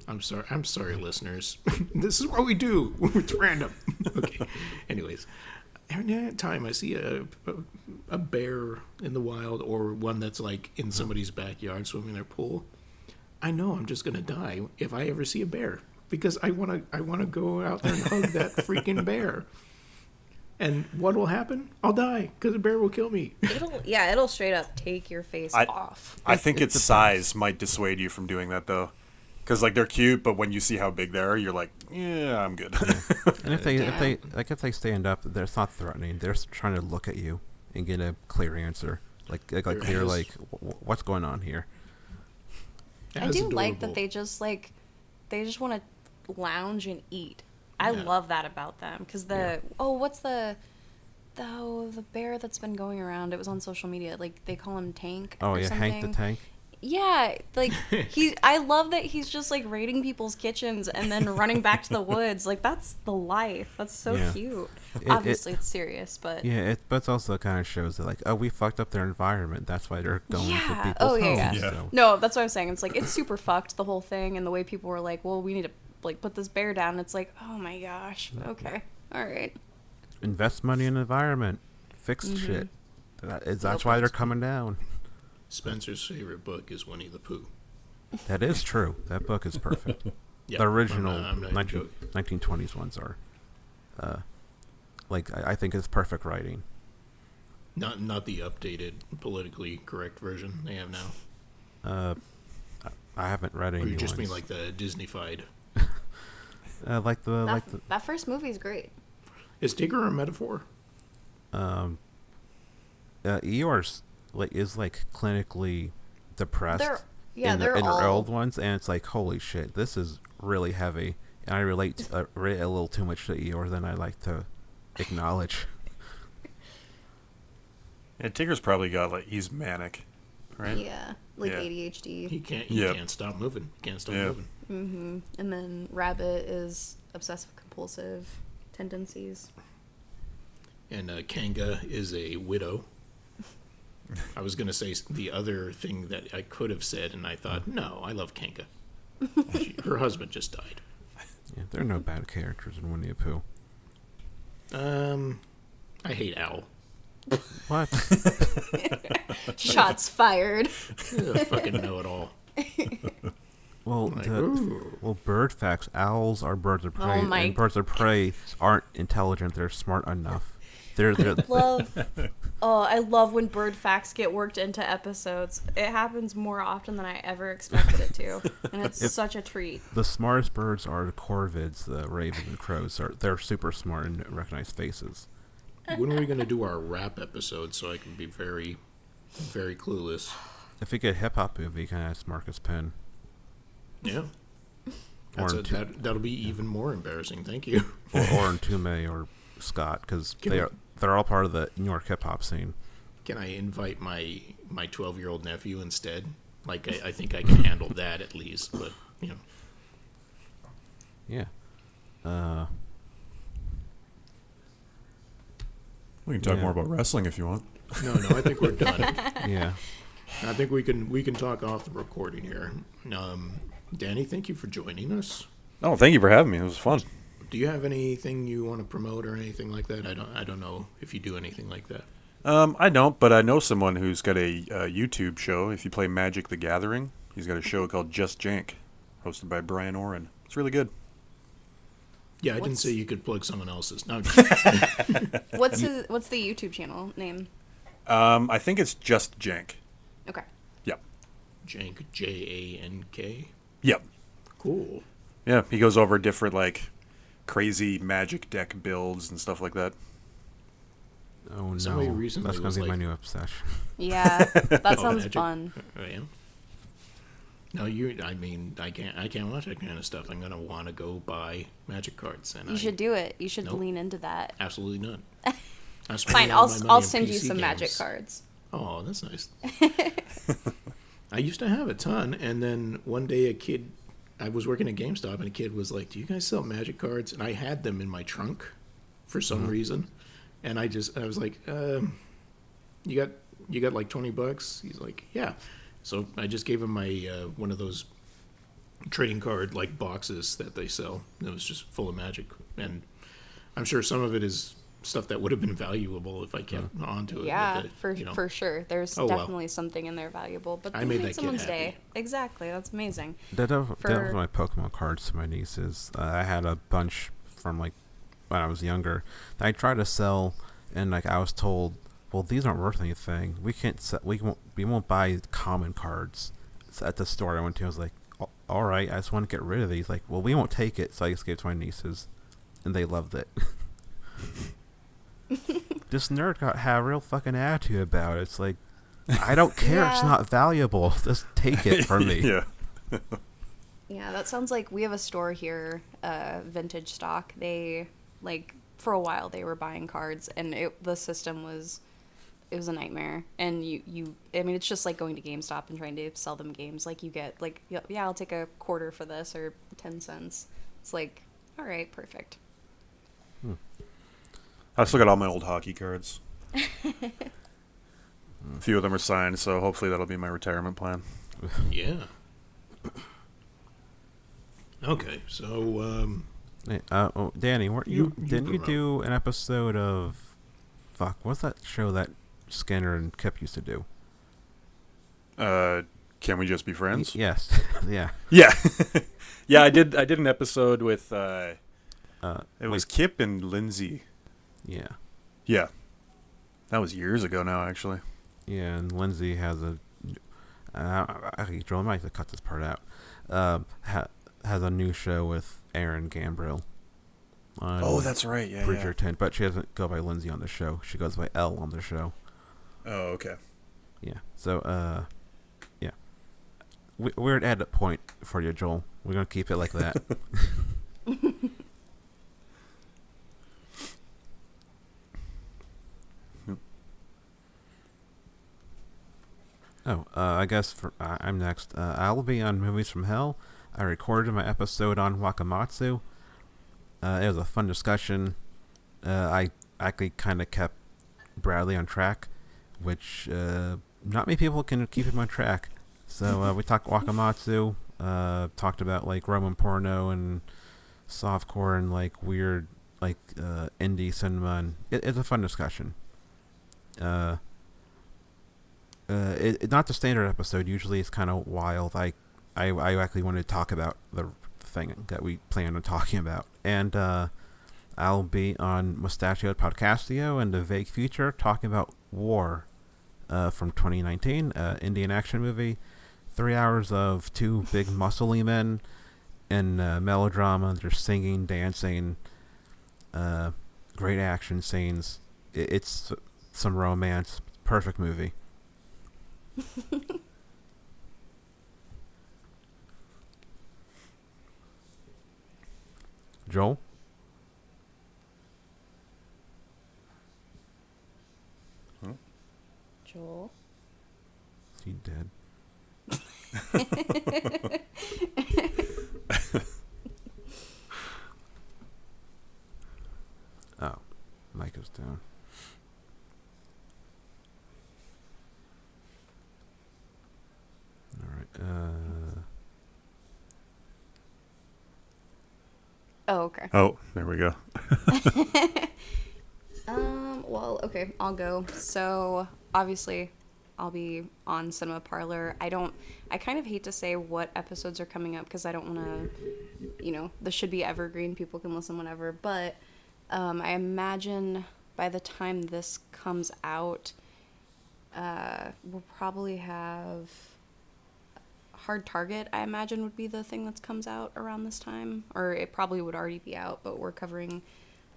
I'm sorry. I'm sorry, listeners. this is what we do. it's random. okay. Anyways, every time I see a, a a bear in the wild or one that's like in somebody's backyard swimming in their pool, I know I'm just gonna die if I ever see a bear because I wanna I wanna go out there and hug that freaking bear. And what will happen? I'll die because a bear will kill me. It'll yeah, it'll straight up take your face I- off. I think it's its size might dissuade you from doing that, though. Because, like, they're cute, but when you see how big they are, you're like, yeah, I'm good. And if they Yeah. if they like if they stand up, they're not threatening. They're trying to look at you and get a clear answer, like like, like clear like w- what's going on here. I That's do like that they just like they just want to lounge and eat. I Yeah. love that about them because the Yeah. oh what's the the oh, the bear that's been going around? It was on social media. Like they call him Tank. Oh or yeah, something. Hank the Tank. Yeah, like he. I love that he's just like raiding people's kitchens and then running back to the woods. Like that's the life. That's so Yeah. cute. It- it- Obviously, it's serious, but Yeah, it but it also kind of shows that like oh we fucked up their environment. That's why they're going Yeah. for people's Oh, yeah, yeah. homes. Yeah. So. No, that's what I'm saying. It's like it's super fucked the whole thing, and the way people were like, "Well, we need to like put this bear down. It's like, oh my gosh, okay, all right. Invest money in the environment. Fix Mm-hmm. shit. That is, that's why they're coming down. Spencer's favorite book is Winnie the Pooh. That is true. That book is perfect. Yeah, the I'm original not- I'm not 19, 1920s ones are. Uh, like I, I think it's perfect writing. Not not the updated politically correct version they have now. Uh, I, I haven't read any. Or you new just mean like the Disneyfied. uh, like the That, like the that first movie's great. Is Tigger a metaphor? um uh, Eeyore's like is like clinically depressed They're yeah, in, the, they're in all her old ones, and it's like holy shit, this is really heavy, and I relate uh, re- a little too much to Eeyore than I like to acknowledge. Yeah, Tigger's probably got like he's manic, right? yeah, like Yeah. ADHD. He can't. He Yeah. can't stop moving. He can't stop Yeah. moving. hmm And then Rabbit is obsessive compulsive tendencies. And uh, Kanga is a widow. I was gonna say the other thing that I could have said, and I thought, no, I love Kanga. She, her husband just died. Yeah, there are no bad characters in Winnie the Pooh. Um, I hate Owl. What? Shots fired. He's fucking know-it-all. well, Like, the, well, bird facts. Owls are birds of oh prey, Oh my- and birds of prey aren't intelligent. They're smart enough. They're, they're love oh i love when bird facts get worked into episodes it happens more often than i ever expected it to and it's If- such a treat the smartest birds are the corvids, the ravens and crows. Are they're super smart and recognize faces. When are we gonna do our rap episode so I can be very, very clueless? If we get a hip hop movie, you can ask Marcus Penn. Yeah. That's Or a, two- that, that'll be even more embarrassing. Thank you. or, or Ntume or Scott because they are they're all part of the New York hip hop scene. Can I invite my my twelve year old nephew instead? Like I, I think I can handle that at least. But you know, Yeah. Uh, We can talk Yeah. more about wrestling if you want. no, no, I think we're done. yeah. I think we can we can talk off the recording here. Um, Danny, thank you for joining us. Oh, thank you for having me. It was fun. Do you have anything you want to promote or anything like that? I don't I don't know if you do anything like that. Um, I don't, but I know someone who's got a uh, YouTube show. If you play Magic: The Gathering, he's got a show called Just Jank, hosted by Brian Oren. It's really good. Yeah, I didn't What's- say you could plug someone else's. No, what's his, what's the youtube channel name Um, I think it's Just Jank. okay Yep. Jank J A N K. Yep. Cool. Yeah, he goes over different like crazy magic deck builds and stuff like that. Oh Somebody no, recently that's gonna was be my like- new obsession. yeah that Oh, sounds magic? fun I am. No, you. I mean, I can't. I can't watch that kind of stuff. I'm gonna want to go buy magic cards, and you I should do it you should Nope. lean into that absolutely not. I'm fine i'll all my s- money i'll on send you PC some magic cards Oh, that's nice. I used to have a ton, and then one day a kid, I was working at GameStop, and a kid was like, "Do you guys sell magic cards?" And I had them in my trunk for some reason, and I just, I was like, um, "You got, you got like twenty bucks?" He's like, "Yeah." So I just gave him my uh, one of those trading card like boxes that they sell. It was just full of magic, and I'm sure some of it is stuff that would have been valuable if I kept onto it. yeah but, uh, for you know. for sure there's Oh, well. definitely something in there valuable but I made made that kid someone's happy. day exactly that's amazing That was, that For- was my Pokemon cards to my nieces. Uh, I had a bunch from like when I was younger. that I tried to sell, and like I was told, "Well, these aren't worth anything. We can't. Sell, we won't. We won't buy common cards." So at the store I went to, I was like, "All right, I just want to get rid of these." Like, well, we won't take it, so I just gave it to my nieces, and they loved it. this nerd got had a real fucking attitude about it. It's like, I don't care. It's not valuable. Just take it from me. yeah. Yeah, that sounds like we have a store here, uh, Vintage Stock. They like for a while they were buying cards, and it, the system was it was a nightmare. And you you I mean it's just like going to GameStop and trying to sell them games. Like you get like yeah, yeah I'll take a quarter for this or ten cents. It's like all right, perfect. I've still got all my old hockey cards. a few of them are signed, so hopefully that'll be my retirement plan. Yeah. Okay, so um, Hey, Uh, oh, Danny, weren't you, You- you didn't go you do an episode of fuck? What's that show that Skinner and Kip used to do? Uh, can we just be Y- friends? yes, yeah. Yeah, yeah. I did. I did an episode with. Uh, Uh, it was Kip and Lindsay. yeah, Yeah, that was years ago now. Actually, yeah. And Lindsay has a. Uh, Joel I might have to cut this part out. Um, ha, has a new show with Aaron Gambrill. Oh, that's right. Yeah, yeah. Bridgerton, but she doesn't go by Lindsay on the show. She goes by L on the show. Oh, okay. Yeah. So, uh, yeah. We, we're at a point for you, Joel. We're gonna keep it like that. oh, uh, I guess for uh, I'm next. Uh, I'll be on Movies from Hell. I recorded my episode on Wakamatsu. Uh, it was a fun discussion. Uh, I actually kind of kept Bradley on track, which uh, not many people can keep him on track. So uh, we talked Wakamatsu, uh, talked about like Roman porno and softcore and like weird like uh, indie cinema, and it, it's a fun discussion. Uh, uh, it, not the standard episode. Usually it's kind of wild. I, I I actually wanted to talk about the thing that we plan on talking about, and uh, I'll be on Mustachioed Podcastio in the vague future talking about War uh, from 2019, uh, Indian action movie. Three hours of two big muscly men and uh, melodrama. They're singing, dancing, uh, great action scenes. I it's some romance. Perfect movie. Joel? Joel. Is he dead? oh, mic is down. All right. Uh, Oh, okay. Oh, there we go. Um, well, okay, I'll go. So, obviously, I'll be on Cinema Parlor. I don't, I kind of hate to say what episodes are coming up because I don't want to, you know, this should be evergreen. People can listen whenever. But um, I imagine by the time this comes out, uh, we'll probably have Hard Target, I imagine, would be the thing that comes out around this time. Or it probably would already be out, but we're covering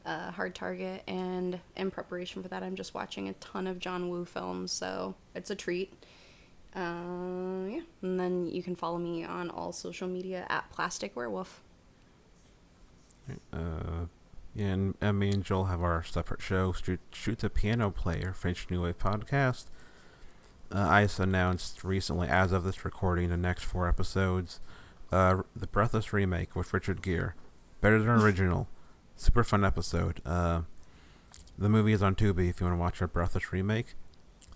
uh, Hard Target. And in preparation for that, I'm just watching a ton of John Woo films, so it's a treat. Uh, yeah. And then you can follow me on all social media at Plastic Werewolf. uh, yeah, and, and me and Joel have our separate show, Shoot, Shoot the Piano Player, French New Wave podcast. Uh, I just announced recently, as of this recording, the next four episodes. Uh, the Breathless remake with Richard Gere, better than original, super fun episode. Uh, the movie is on Tubi if you want to watch our Breathless remake.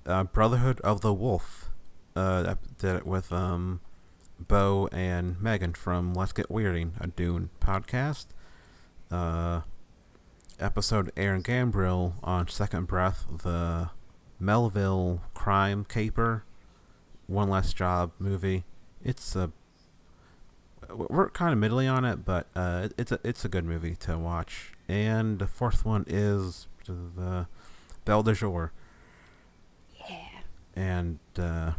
Uh, Brotherhood of the Wolf, uh, that did it with um, Bo and Megan from Let's Get Weirding, a Dune podcast. Uh, episode Aaron Gambrill on Second Breath, the Melville crime caper, One Last Job movie. It's a we're kind of middling on it, but uh, it's a it's a good movie to watch. And the fourth one is the Belle de Jour, Yeah. and uh,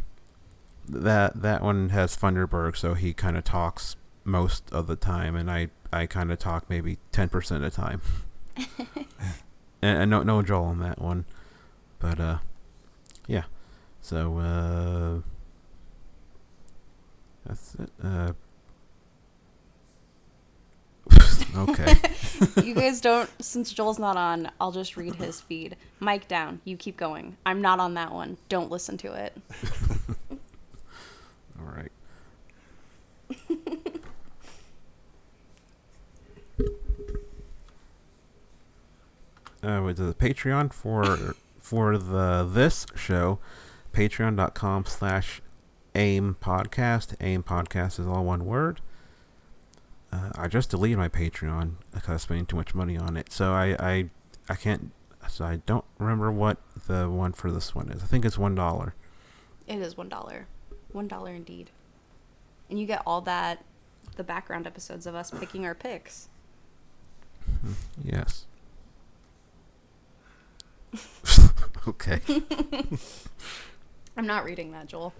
that that one has Thunderberg, so he kind of talks most of the time, and I I kind of talk maybe ten percent of the time. and, and no no Joel on that one, but uh, yeah. So uh, that's it. Uh, okay. you guys don't, since Joel's not on, I'll just read his feed. Mic down. You keep going. I'm not on that one. Don't listen to it. All right. uh, with the Patreon for for the this show, patreon.com slash aim podcast. Aim podcast is all one word. Uh, I just deleted my Patreon because I was spending too much money on it. So I, I, I can't. So I don't remember what the one for this one is. I think it's one dollar. It is one dollar, one dollar indeed, and you get all that, the background episodes of us picking our picks. Yes. okay. I'm not reading that, Joel.